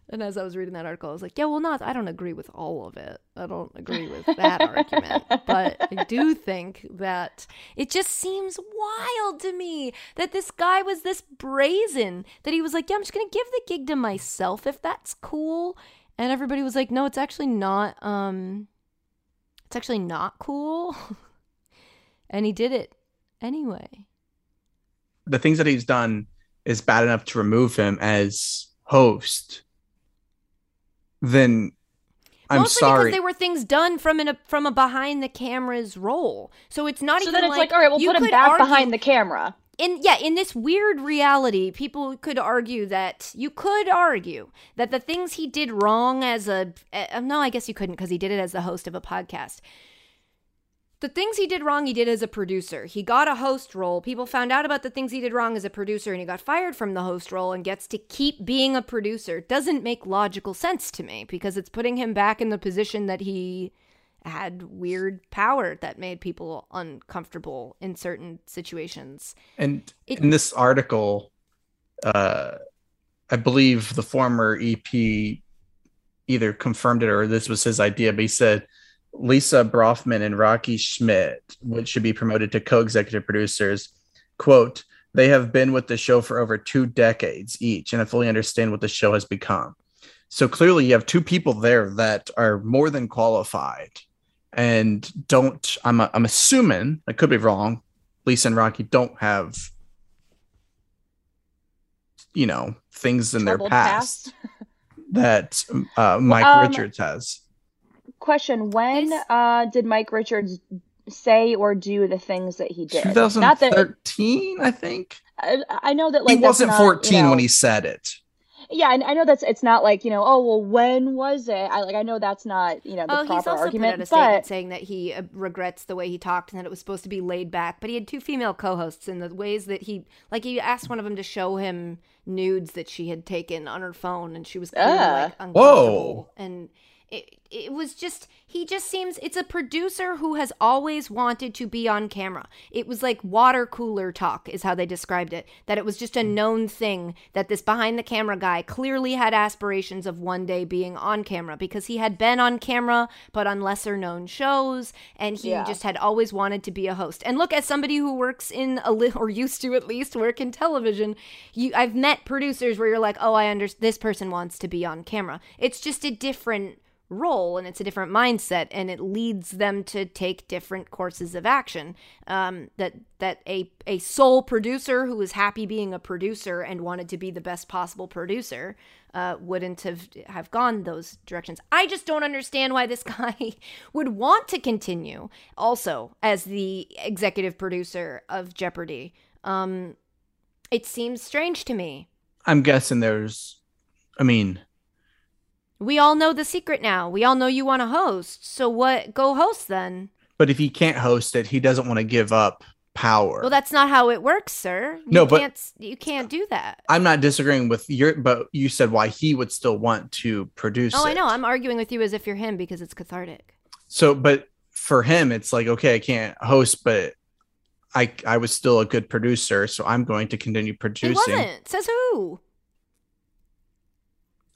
A: And as I was reading that article, I was like, yeah, well, not, I don't agree with all of it. I don't agree with that argument. But I do think that it just seems wild to me that this guy was this brazen that he was like, yeah, I'm just going to give the gig to myself if that's cool. And everybody was like, no, it's actually not, um, it's actually not cool. and he did it anyway.
B: the things that he's done is bad enough to remove him as host. Then I'm
A: Mostly
B: sorry.
A: because they were things done from an, a from a behind the cameras role. So it's not
C: So
A: even
C: then it's
A: like,
C: like, all right, we'll
A: you
C: put him
A: could
C: back
A: argue-
C: behind the camera.
A: in yeah in this weird reality people could argue that you could argue that the things he did wrong as a uh, no i guess you couldn't because he did it as the host of a podcast the things he did wrong he did as a producer. He got a host role. People found out about the things he did wrong as a producer and he got fired from the host role and gets to keep being a producer. Doesn't make logical sense to me because it's putting him back in the position that he had weird power that made people uncomfortable in certain situations.
B: And
A: It-
B: in this article, uh, I believe the former EP either confirmed it or this was his idea, but he said Lisa Broffman and Rocky Schmidt, which should be promoted to co-executive producers, quote, they have been with the show for over two decades each, and I fully understand what the show has become. So clearly you have two people there that are more than qualified and don't I'm I'm assuming I could be wrong. Lisa and Rocky don't have you know things in their
C: Troubled
B: past, that uh, Mike
C: Um,
B: Richards has.
C: Question: When
A: This-
C: uh, did Mike Richards say or do the things that he did? Not that
B: 2013, I think.
C: I, I know that like
B: he wasn't
C: not,
B: 14
C: you know-
B: when he said it.
C: Yeah, and I know that's it's not like you know. Oh well, when was it? I like I know that's not you know the
A: Oh, he's
C: proper
A: also
C: argument,
A: put out a statement
C: but
A: saying that he uh, regrets the way he talked and that it was supposed to be laid back. But he had two female co-hosts, and the ways that he, like, he asked one of them to show him nudes that she had taken on her phone, and she was clearly
C: Ah.
A: like uncomfortable.
B: Whoa.
A: And it, it was just he just seems it's a producer who has always wanted to be on camera. It was like water cooler talk is how they described it. That it was just a hmm. known thing that this behind the camera guy clearly had aspirations of one day being on camera because he had been on camera but on lesser known shows and he
C: Yeah.
A: just had always wanted to be a host. And look, as somebody who works in a li- or used to at least work in television, you I've met producers where you're like, "Oh, I understand this person wants to be on camera." It's just a different role and it's a different mindset and it leads them to take different courses of action. Um, that that a a sole producer who was happy being a producer and wanted to be the best possible producer uh, wouldn't have have gone those directions. I just don't understand why this guy would want to continue also as the executive producer of jeopardy. Um, it seems strange to me.
B: I'm guessing there's, I mean,
A: we all know the secret now we all know you want to host so what go host then
B: but if he can't host it, he doesn't want to give up power.
A: Well, that's not how it works, sir. You
B: No, but-
A: can't, you can't do that.
B: I'm not disagreeing with your, but you said why he would still want to produce
A: Oh, I know. I'm arguing with you as if you're him because it's cathartic.
B: So, but for him, it's like, okay, I can't host, but I I was still a good producer, so I'm going to continue
A: He
B: producing.
A: wasn't. Says who?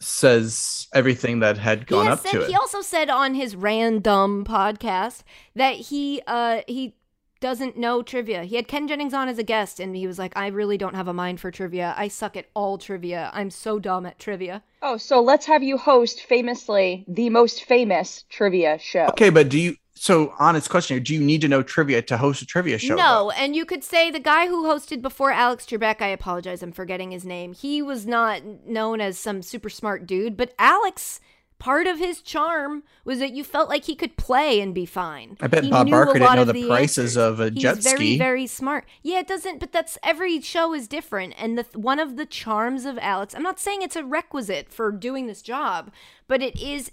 B: Says everything that had gone up
A: said,
B: to it.
A: He also said on his random podcast that he uh he doesn't know trivia. He had Ken Jennings on as a guest, and he was like, I really don't have a mind for trivia. I suck at all trivia. I'm so dumb at trivia.
C: Oh, so let's have you host famously the most famous trivia show.
B: Okay, but do you? So, honest question here: Do you need to know trivia to host a trivia show?
A: No,
B: though?
A: and you could say the guy who hosted before Alex Trebek, I apologize, I'm forgetting his name. He was not known as some super smart dude, but Alex, part of his charm was that you felt like he could play and be fine.
B: I bet
A: He
B: Bob Barker didn't know
A: of
B: the prices
A: answers.
B: of a
A: He's
B: jet
A: very,
B: ski.
A: Very very smart. Yeah, it doesn't, but that's every show is different. And the one of the charms of Alex, I'm not saying it's a requisite for doing this job, but it is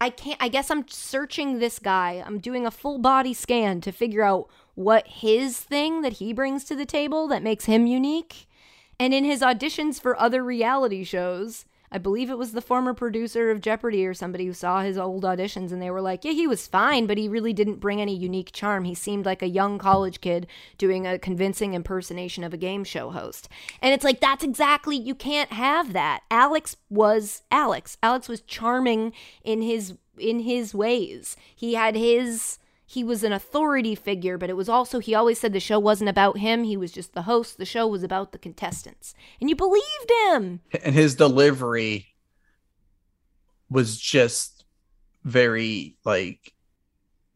A: I can't I guess I'm searching this guy. I'm doing a full body scan to figure out what his thing that he brings to the table that makes him unique. And in his auditions for other reality shows, I believe it was the former producer of Jeopardy or somebody who saw his old auditions and they were like, "Yeah, he was fine, but he really didn't bring any unique charm. He seemed like a young college kid doing a convincing impersonation of a game show host." And it's like that's exactly you can't have that. Alex was Alex. Alex was charming in his in his ways. He had his he was an authority figure, but it was also he always said the show wasn't about him. He was just the host. The show was about the contestants. And you believed him.
B: and his delivery was just very like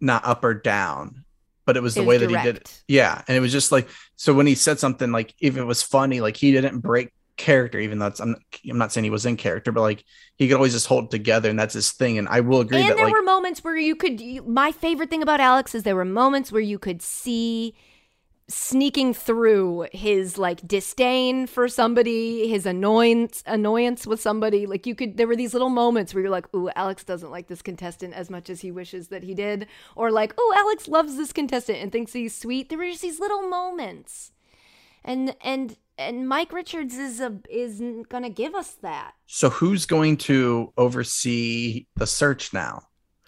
B: not up or down but it was the
A: It
B: way
A: was
B: that he did it yeah and it was just like so when he said something like if it was funny like he didn't break character even though it's i'm, I'm not saying he was in character but like he could always just hold it together and that's his thing. And i will agree
A: and
B: that
A: there
B: like
A: were moments where you could my favorite thing about alex is there were moments where you could see sneaking through his like disdain for somebody his annoyance annoyance with somebody. Like you could there were these little moments where you're like ooh alex doesn't like this contestant as much as he wishes that he did. Or like oh alex loves this contestant and thinks he's sweet. There were just these little moments and and and mike richards is a is gonna give us that.
B: So who's going to oversee the search now?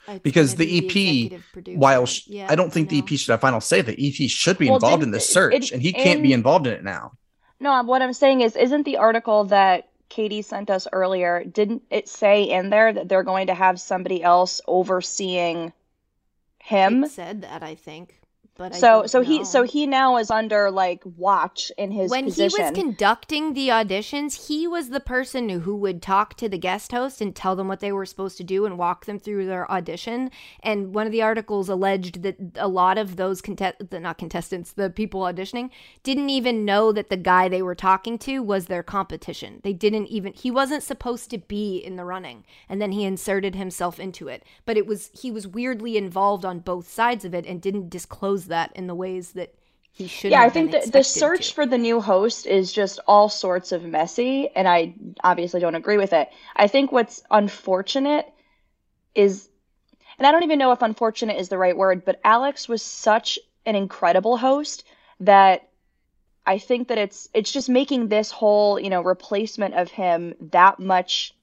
A: It's
B: because the EP,
A: executive producer.
B: while sh-
A: Yeah,
B: i don't think the ep should have final say. The ep should be
C: Well,
B: involved in
C: didn't-
B: this search
C: it-
B: and he can't be involved in it now.
C: No, what I'm saying is, isn't the article that Katie sent us earlier, didn't it say in there that they're going to have somebody else overseeing him?
A: It said that I think, but I
C: So
A: don't
C: so he so he now is under like watch in his
A: when
C: position.
A: he was conducting the auditions, he was the person who, who would talk to the guest host and tell them what they were supposed to do and walk them through their audition. And one of the articles alleged that a lot of those contest the not contestants, the people auditioning, didn't even know that the guy they were talking to was their competition. They didn't even he wasn't supposed to be in the running, and then he inserted himself into it. But it was he was weirdly involved on both sides of it and didn't disclose that in the ways that he should.
C: yeah, I think that the search
A: to.
C: for the new host is just all sorts of messy, and I obviously don't agree with it. I think what's unfortunate is, and I don't even know if unfortunate is the right word, but Alex was such an incredible host that I think that it's it's just making this whole you know replacement of him that much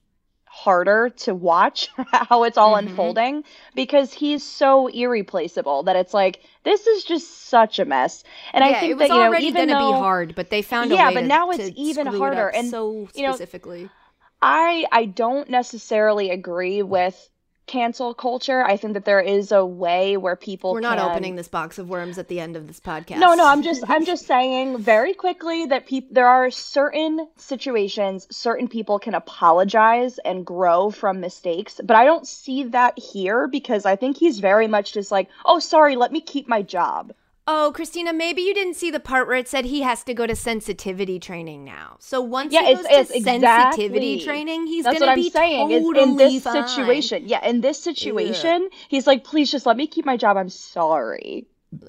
C: harder to watch how it's all
A: Mhm.
C: unfolding because he's so irreplaceable that it's like this is just such a mess and i think
A: it was
C: that you know
A: already
C: even
A: going to be hard, but they found a
C: Yeah,
A: way
C: but
A: to-
C: now it's even
A: screw it
C: harder, and,
A: so
C: you know,
A: specifically.
C: i i don't necessarily agree with cancel culture i think that there is a way where people
A: We're not
C: can-
A: opening this box of worms at the end of this podcast.
C: No, no, I'm just I'm just saying very quickly that peop- there are certain situations certain people can apologize and grow from mistakes, but I don't see that here because I think he's very much just like, "Oh, sorry, let me keep my job."
A: Oh, Christina, maybe you didn't see the part where it said he has to go to sensitivity training now. So once
C: Yeah,
A: he goes
C: it's
A: to sensitivity
C: exactly-
A: training, he's going to be
C: saying.
A: Totally
C: in this
A: fine.
C: situation, yeah, in this situation, he's like, "Please just let me keep my job. I'm sorry."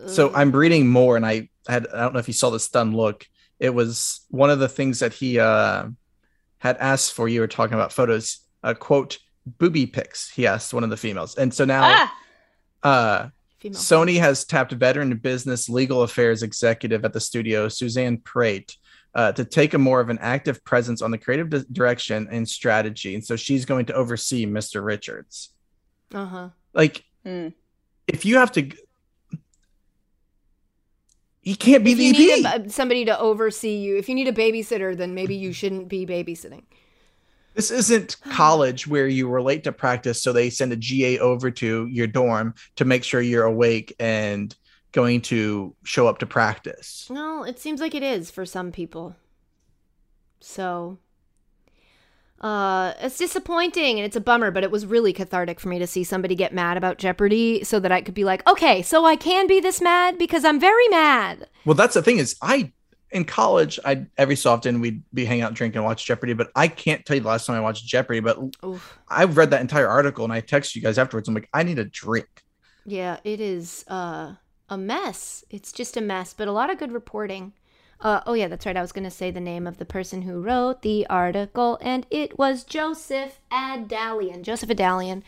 B: so I'm reading more, and I had I don't know if you saw the stunned look. It was one of the things that he uh, had asked for. You were talking about photos. Uh, quote booby pics. He asked one of the females, and so now
C: Ah,
B: uh,
A: Female
B: Sony has tapped veteran business legal affairs executive at the studio, Suzanne Prete, uh, to take a more of an active presence on the creative di- direction and strategy. And so she's going to oversee Mr. Richards.
A: Uh-huh.
B: Like,
C: Hmm.
B: if you have to, g- he can't be
A: If
B: the
A: you
B: EP.
A: need a, somebody to oversee you, if you need a babysitter, then maybe you shouldn't be babysitting.
B: This isn't college where you were late to practice, so they send a GA over to your dorm to make sure you're awake and going to show up to practice.
A: No, it seems like it is for some people. So uh it's disappointing and it's a bummer, but it was really cathartic for me to see somebody get mad about Jeopardy so that I could be like, "Okay, so I can be this mad because I'm very mad."
B: Well, that's the thing is I in college, I every so often we'd be hang out, drink, and watch Jeopardy. But I can't tell you the last time I watched Jeopardy. But
A: Oof.
B: I've read that entire article and I text you guys afterwards. I'm like, I need a drink.
A: Yeah, it is uh a mess. It's just a mess, but a lot of good reporting. Uh, oh yeah, that's right. I was going to say the name of the person who wrote the article, and it was Joseph Adalian. Joseph Adalian.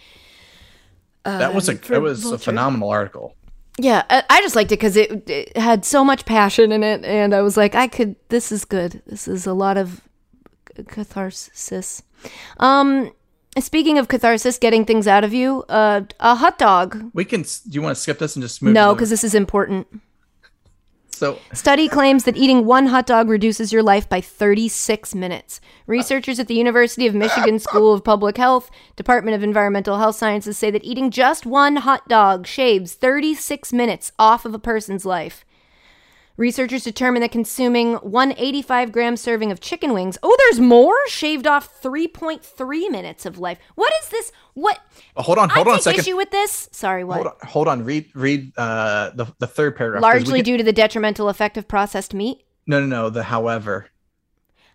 B: That was a
A: Um, for
B: that was a phenomenal article.
A: Yeah, I, I just liked it because it, it had so much passion in it, and I was like, I could. This is good. This is a lot of catharsis. Um, speaking of catharsis, getting things out of you, uh, a hot dog.
B: We can. Do you want to skip this and just move?
A: No, because this is important.
B: So
A: Study claims that eating one hot dog reduces your life by 36 minutes. Researchers at the University of Michigan School of Public Health, Department of Environmental Health Sciences say that eating just one hot dog shaves 36 minutes off of a person's life. Researchers determined that consuming one 85 gram serving of chicken wings, oh, there's more, shaved off 3.3 minutes of life. What is this? What?
B: Oh, hold on, hold
A: I
B: on a
A: take
B: second.
A: issue with this. Sorry, what?
B: Hold on, hold on. Read read uh the the third paragraph.
A: Largely
B: can-
A: due to the detrimental effect of processed meat.
B: No, no, no. The however.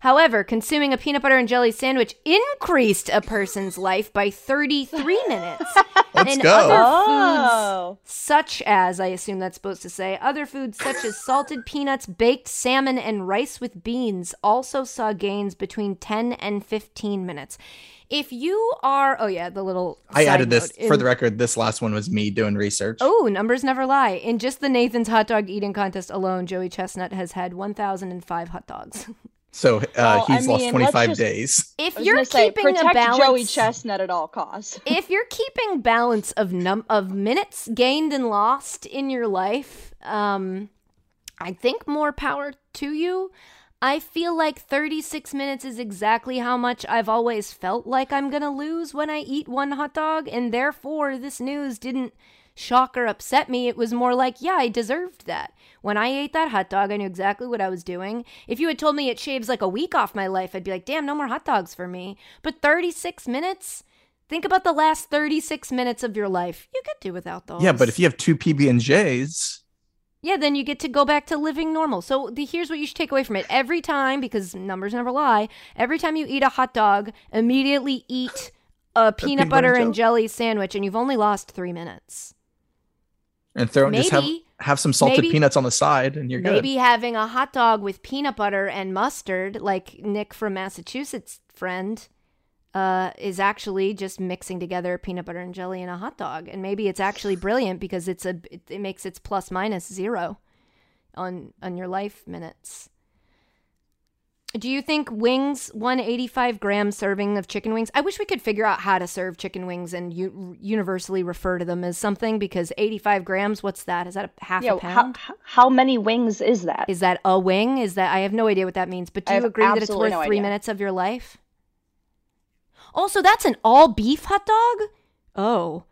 A: However, consuming a peanut butter and jelly sandwich increased a person's life by 33 minutes.
B: Let's
A: and
B: go.
A: Other
C: Oh.
A: foods, such as, I assume that's supposed to say, other foods such as salted peanuts, baked salmon, and rice with beans also saw gains between 10 and 15 minutes. If you are, oh yeah, the little.
B: I added this
A: note.
B: for the record. This last one was me doing research.
A: Oh, numbers never lie. In just the Nathan's hot dog eating contest alone, Joey Chestnut has had 1,005 hot dogs.
B: So uh,
C: Well, I
B: he's lost 25
C: just-
B: days.
A: If you're
C: gonna say,
A: keeping a balance,
C: Joey Chestnut at all costs.
A: if you're keeping balance of num of minutes gained and lost in your life, um, I think more power to you. I feel like 36 minutes is exactly how much I've always felt like I'm gonna lose when I eat one hot dog, and therefore this news didn't shock or upset me. It was more like, yeah, I deserved that. When I ate that hot dog, I knew exactly what I was doing. If you had told me it shaves like a week off my life, I'd be like, damn, no more hot dogs for me. But 36 minutes? Think about the last 36 minutes of your life. You could do without those.
B: Yeah, but if you have two PB and J's,
A: Yeah, then you get to go back to living normal. So the, here's what you should take away from it. Every time, because numbers never lie, every time you eat a hot dog, immediately eat a peanut,
B: peanut
A: butter
B: butter
A: and jelly sandwich, and you've only lost three minutes.
B: And throw just have
A: Maybe-
B: have some salted
A: maybe-
B: peanuts on the side, and you're good.
A: Maybe having a hot dog with peanut butter and mustard, like Nick from Massachusetts friend, uh, is actually just mixing together peanut butter and jelly in a hot dog, and maybe it's actually brilliant because it's a it, it makes its plus minus zero on on your life minutes. Do you think wings, one eighty-five gram serving of chicken wings? I wish we could figure out how to serve chicken wings and u- universally refer to them as something because eighty-five grams. What's that? Is that a half
C: Yeah,
A: a pound?
C: how many wings is that?
A: Is that a wing? Is that I have no idea what that means, but do
C: I
A: you agree that it's worth
C: no
A: three
C: idea.
A: minutes of your life? Also, that's an all beef hot dog? Oh.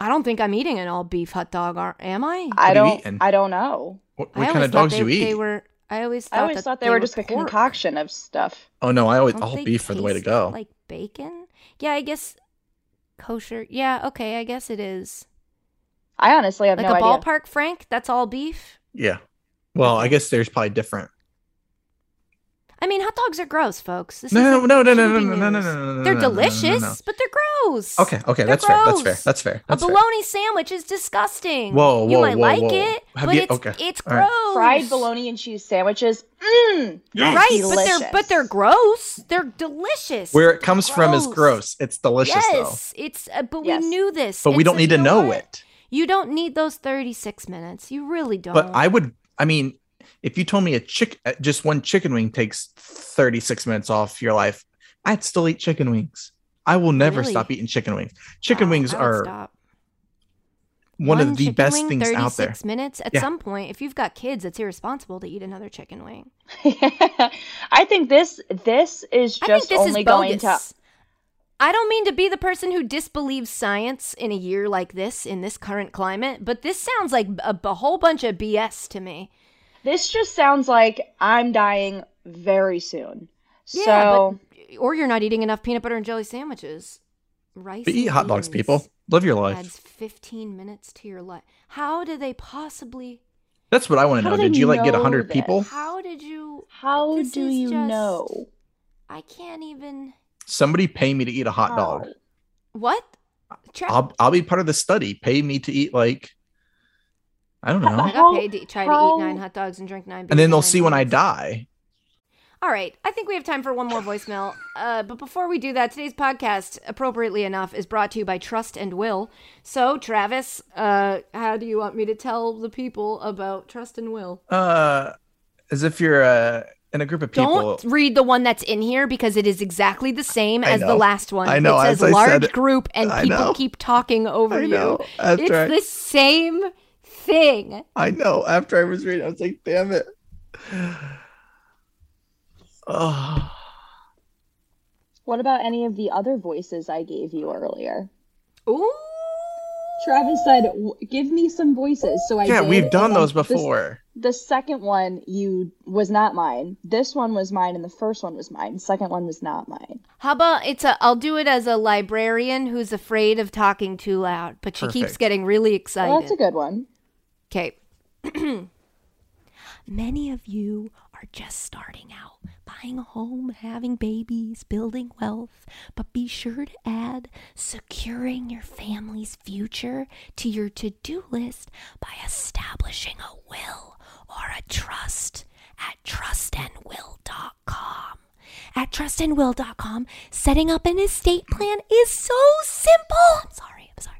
A: I don't think I'm eating an all beef hot dog, are, am I?
C: I
B: you
C: don't. I don't know.
B: what what kind of dogs
A: they,
B: you eat?
A: They were I always thought
C: I always
A: that
C: thought they, were just a concoction of stuff.
B: oh no, I always
A: Don't
B: all beef for the way to go.
A: Like bacon? Yeah, I guess kosher. Yeah, okay, I guess it is.
C: I honestly have
A: Like
C: no
A: a
C: idea.
A: ballpark frank, that's all beef?
B: yeah. Well, I guess there's probably different.
A: I mean, hot dogs are gross, folks. This
B: No,
A: isn't
B: no, no, no, no, no, no, no, no, no, no,
A: They're
B: no, no, no, no, no.
A: delicious, but they're gross.
B: Okay, okay,
A: They're
B: that's fair. That's fair. That's fair. That's
A: a
B: fair.
A: bologna sandwich is disgusting.
B: Whoa,
A: You
B: whoa,
A: might
B: whoa,
A: like
B: whoa.
A: it,
B: Have
A: but
B: you-
A: it's
B: okay,
A: it's
B: all right.
A: gross.
C: Fried bologna and cheese sandwiches. Mmm.
F: Yeah.
A: Right, but they're but they're gross. They're delicious.
B: Where it comes from is
A: Gross.
B: gross. It's delicious
A: yes, it's uh, but
C: Yes.
A: we knew this.
B: But we don't need to know it.
A: You don't need those 36 minutes. You really don't.
B: But I would. I mean, if you told me a chick, uh, just one chicken wing takes 36 minutes off your life, I'd still eat chicken wings. I will never
A: Really?
B: stop eating chicken wings. Chicken
A: Wow,
B: wings are
A: stop.
B: one, of the best
A: wing,
B: things out there.
A: 36 minutes. At
B: Yeah.
A: some point, if you've got kids, it's irresponsible to eat another chicken wing.
C: I think this this is
A: I
C: just
A: think this
C: only
A: is
C: going
A: bogus.
C: to
A: I don't mean to be the person who disbelieves science in a year like this, in this current climate, but this sounds like a, a whole bunch of BS to me.
C: This just sounds like I'm dying very soon.
A: Yeah,
C: so
A: but, or you're not eating enough peanut butter and jelly sandwiches. Rice.
B: But eat hot dogs, people. Live your life.
A: Adds 15 minutes to your life. How do they possibly?
B: That's what I want to know.
C: do
B: Did you like get
C: know
B: 100
C: this?
B: people?
A: How did you?
C: how
A: This
C: do you
A: just-
C: know?
A: I can't even.
B: Somebody pay me to eat a hot dog.
A: What? Tra-
B: I'll I'll be part of the study. Pay me to eat like I don't know.
A: I
B: know.
A: got paid to try to eat nine hot dogs and drink nine.
B: And then they'll see
A: nine
B: when I die.
A: All right, I think we have time for one more voicemail. Uh, but before we do that, today's podcast, appropriately enough, is brought to you by Trust and Will. So, Travis, uh, how do you want me to tell the people about Trust and Will?
B: Uh as if you're uh in a group of people.
A: Don't read the one that's in here because it is exactly the same as the last one.
B: I know,
A: It says
B: as I
A: large
B: said-
A: group and people keep talking over
B: I
A: you.
B: know. After
A: It's
B: I,
A: the same thing.
B: I know. After I was reading, I was like, damn it. Oh,
C: What about any of the other voices I gave you earlier?
A: Ooh.
C: Travis said, "Give me some voices." So I
B: yeah,
C: did,
B: we've done those
C: this-
B: before.
C: The second one you was not mine. This one was mine, and the first one was mine. Second one was not mine.
A: How about it's a I'll do it as a librarian who's afraid of talking too loud, but she keeps getting really excited.
C: Well, that's a good one.
A: Okay. Many of you are just starting out, buying a home, having babies, building wealth, but be sure to add securing your family's future to your to do list by establishing a will or a trust at trustandwill.com. At trustandwill.com, setting up an estate plan is so simple. I'm sorry, I'm sorry.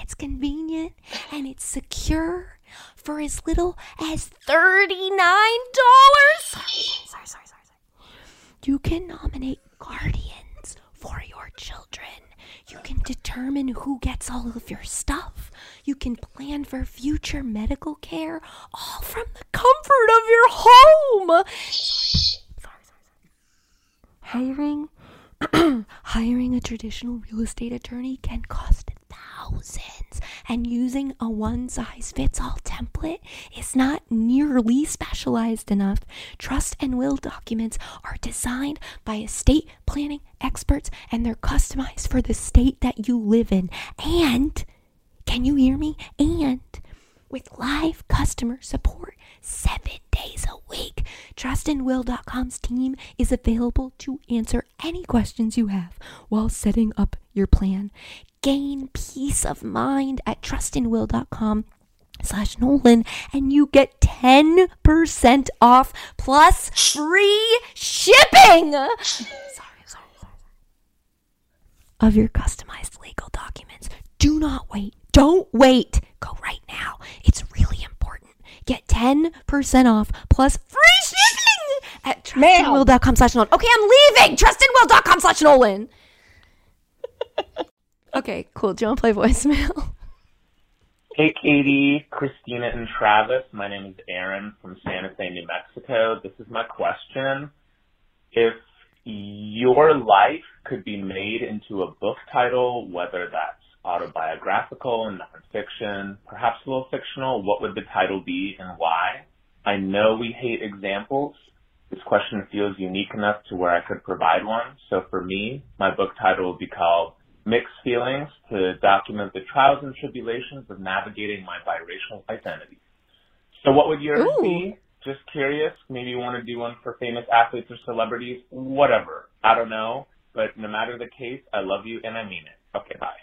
A: It's convenient and it's secure for as little as $39. Sorry, sorry, sorry, sorry. You can nominate guardians for your children. You can determine who gets all of your stuff. You can plan for future medical care, all from the comfort of your home. Sorry, sorry, sorry. Hiring hiring a traditional real estate attorney can cost thousands, and using a one size fits all template is not nearly specialized enough. Trust and will documents are designed by estate planning experts and they're customized for the state that you live in. And, can you hear me? And, with live customer support seven days a week. TrustandWill.com's team is available to answer any questions you have while setting up your plan. Gain peace of mind at trustandwill.com slash Nolan and you get 10% off plus free shipping. Sorry, sorry, sorry of your customized legal documents. Do not wait. Don't wait. Go right now. It's really important. Get 10% off plus free shipping at trustandwill.com slash Nolan. Okay, I'm leaving. Trustandwill.com slash Nolan. okay, cool. Do you want to play voicemail?
G: Hey, Katie, Christina, and Travis. My name is Aaron from Santa Fe, New Mexico. This is my question. If your life could be made into a book title, whether that's autobiographical and nonfiction, perhaps a little fictional, what would the title be and why? I know we hate examples. This question feels unique enough to where I could provide one. So for me, my book title would be called Mixed Feelings to document the trials and tribulations of navigating my biracial identity. So what would yours
A: Ooh.
G: be? Just curious. Maybe you want to do one for famous athletes or celebrities. Whatever. I don't know. But no matter the case, I love you and I mean it. Okay, bye.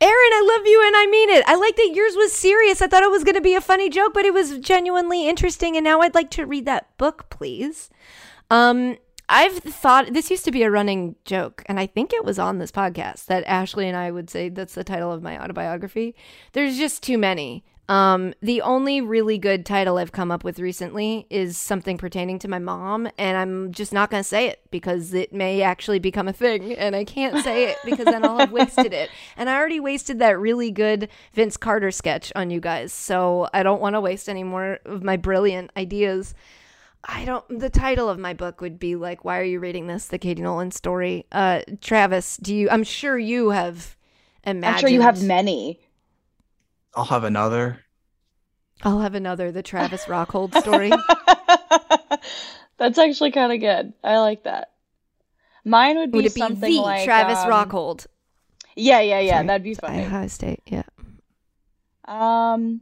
A: Aaron, I love you and I mean it. I like that yours was serious. I thought it was going to be a funny joke, but it was genuinely interesting. And now I'd like to read that book, please. Um, I've thought this used to be a running joke, and I think it was on this podcast that Ashley and I would say that's the title of my autobiography. There's just too many. Um, the only really good title I've come up with recently is something pertaining to my mom, and I'm just not going to say it because it may actually become a thing, and I can't say it because then I'll have wasted it. And I already wasted that really good Vince Carter sketch on you guys, so I don't want to waste any more of my brilliant ideas. I don't. The title of my book would be like, "Why are you reading this?" The Katie Nolan story. Uh, Travis, do you? I'm sure you have imagined.
C: I'm sure you have many.
B: I'll have another.
A: I'll have another. The Travis Rockhold story.
C: That's actually kind of good. I like that. Mine would be
A: would it be
C: something
A: the
C: like
A: Travis
C: um,
A: Rockhold?
C: Yeah, yeah, yeah.
A: Sorry.
C: That'd be funny.
A: Ohio State. Yeah.
C: Um,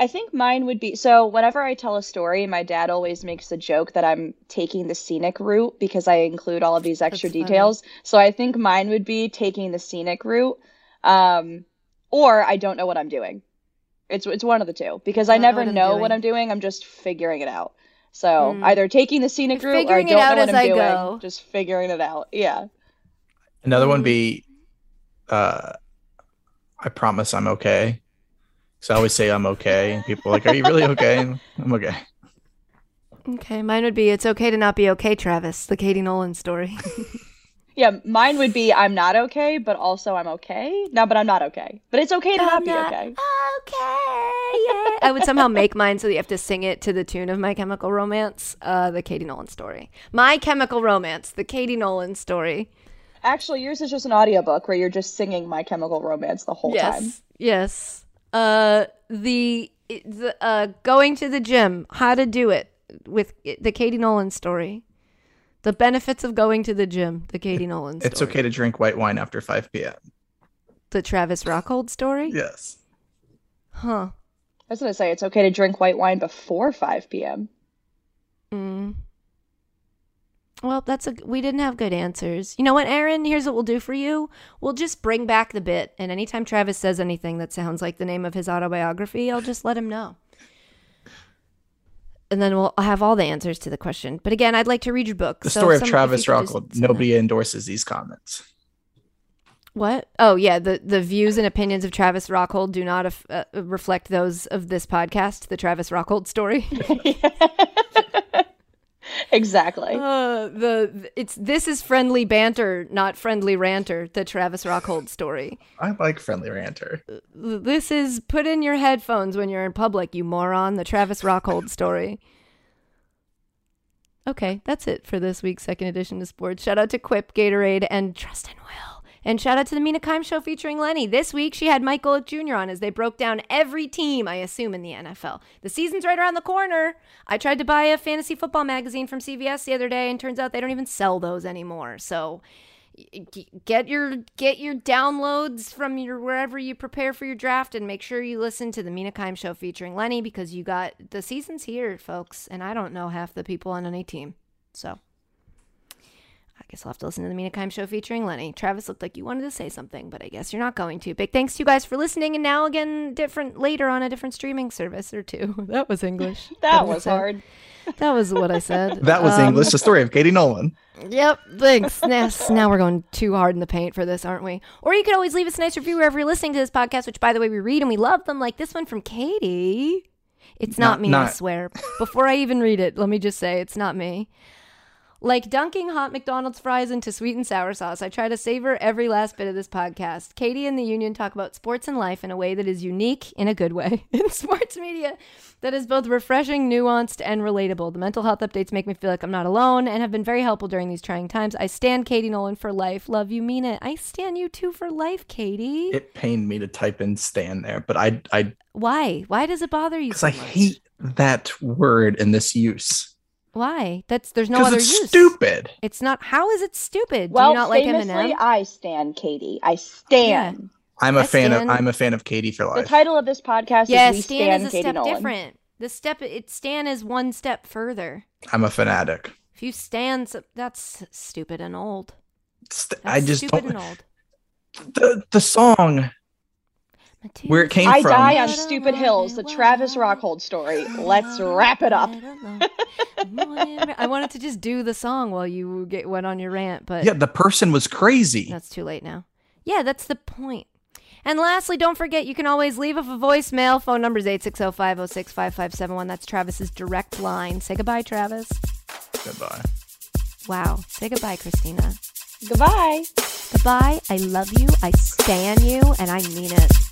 C: I think mine would be so. Whenever I tell a story, my dad always makes a joke that I'm taking the scenic route because I include all of these extra
A: That's funny.
C: details. So I think mine would be taking the scenic route, um, or I don't know what I'm doing. It's it's one of the two because I
A: Don't know
C: never
A: what I'm
C: know what. I'm doing. I'm just figuring it out. So
A: Hmm.
C: either taking the scenic
A: You're
C: route or I
A: figuring it
C: don't
A: out
C: know what
A: as
C: I'm
A: I
C: doing.
A: go.
C: Just figuring it out. Yeah.
B: Another one
A: Mm.
B: be, uh, I promise I'm okay. So I always say I'm okay, and people are like, "Are you really okay?" I'm okay.
A: Okay, mine would be "It's okay to not be okay." Travis, the Katie Nolan story.
C: Yeah, mine would be I'm not okay, but also I'm okay. No, but I'm not okay. But it's okay to not
A: I'm
C: be
A: not
C: okay.
A: Okay, yeah. I would somehow make mine so that you have to sing it to the tune of My Chemical Romance, uh, the Katie Nolan story. My Chemical Romance, the Katie Nolan story.
C: Actually, yours is just an audiobook where you're just singing My Chemical Romance the whole
A: yes,
C: time.
A: yes. Uh, the the uh, going to the gym, how to do it with the Katie Nolan story. The benefits of going to the gym, the Katie Nolan story.
B: It's okay to drink white wine after 5 p.m.
A: The Travis Rockhold story.
B: Yes.
A: Huh.
C: I was gonna say it's okay to drink white wine before 5 p.m.
A: Mm. Well, that's a we didn't have good answers. You know what, Aaron? Here's what we'll do for you. We'll just bring back the bit, and anytime Travis says anything that sounds like the name of his autobiography, I'll just let him know. And then we'll have all the answers to the question. But again, I'd like to read your book.
B: The
A: So
B: story of
A: some-
B: Travis
A: you could
B: Rockhold.
A: that.
B: Nobody endorses these comments.
A: What? Oh yeah, the the views and opinions of Travis Rockhold do not af- uh, reflect those of this podcast, the Travis Rockhold story.
C: exactly.
A: Uh, the it's this is friendly banter, not friendly ranter. The Travis Rockhold story.
B: I like friendly ranter.
A: This is put in your headphones when you're in public, you moron. The Travis Rockhold story. Okay, that's it for this week's second edition of sports. Shout out to Quip, Gatorade, and Trust and Will. And shout out to the Mina Kimes show featuring Lenny. This week she had Mike Golic Jr. on as they broke down every team, I assume, in the NFL. The season's right around the corner. I tried to buy a fantasy football magazine from CVS the other day, and turns out they don't even sell those anymore. So get your get your downloads from your wherever you prepare for your draft and make sure you listen to the Mina Kimes show featuring Lenny because you got the season's here, folks, and I don't know half the people on any team. So guess I'll have to listen to the Mina Kimes show featuring Lenny. Travis looked like you wanted to say something, but I guess you're not going to. Big thanks to you guys for listening, and now again, different later on a different streaming service or two. That was English.
C: that
A: What
C: was hard.
A: That was what I said.
B: That was
A: Um,
B: English. The story of Katie Nolan.
A: Yep, thanks. yes, now we're going too hard in the paint for this, aren't we? Or you could always leave us a nice review wherever you're listening to this podcast, which, by the way, we read and we love them, like this one from Katie. It's not,
B: Not-
A: me, I swear. Before I even read it, let me just say it's not me. Like dunking hot McDonald's fries into sweet and sour sauce, I try to savor every last bit of this podcast. Katie and the Union talk about sports and life in a way that is unique in a good way. In sports media that is both refreshing, nuanced, and relatable. The mental health updates make me feel like I'm not alone and have been very helpful during these trying times. I stand Katie Nolan for life. Love you, mean it. I stand you too for life, Katie.
B: It pained me to type in "stand" there, but I, I,
A: Why? Why does it bother you
B: because
A: so
B: I hate that word in this use.
A: Why? That's there's no
B: Because
A: other
B: it's
A: use.
B: stupid.
A: It's not. How is it stupid?
C: Well,
A: Do you not like
C: famously,
A: Eminem?
C: I stand Katie. I stand. Yeah.
B: I'm a
A: I
B: fan
A: stand-
B: of. I'm a fan of Katie for life.
C: The title of this podcast
A: Yeah,
C: is "We
A: Stan
C: Stand
A: is a
C: Katie
A: step
C: Nolan."
A: different. The step it Stan is one step further.
B: I'm a fanatic.
A: If you stand, that's stupid and old.
B: St-
A: That's
B: I just
A: stupid
B: don't.
A: and old.
B: The the song Where it came
C: I
B: from.
C: I die on stupid hills. The Travis Rockhold story. Let's wrap it up.
A: I wanted to just do the song while you get went on your rant, but
B: yeah, the person was crazy.
A: That's too late now. Yeah, that's the point. And lastly, don't forget you can always leave us a voicemail. Phone number is 860-506-5571. That's Travis's direct line. Say goodbye, Travis.
B: Goodbye.
A: Wow. Say goodbye, Christina.
C: Goodbye.
A: Goodbye. I love you. I stan you, and I mean it.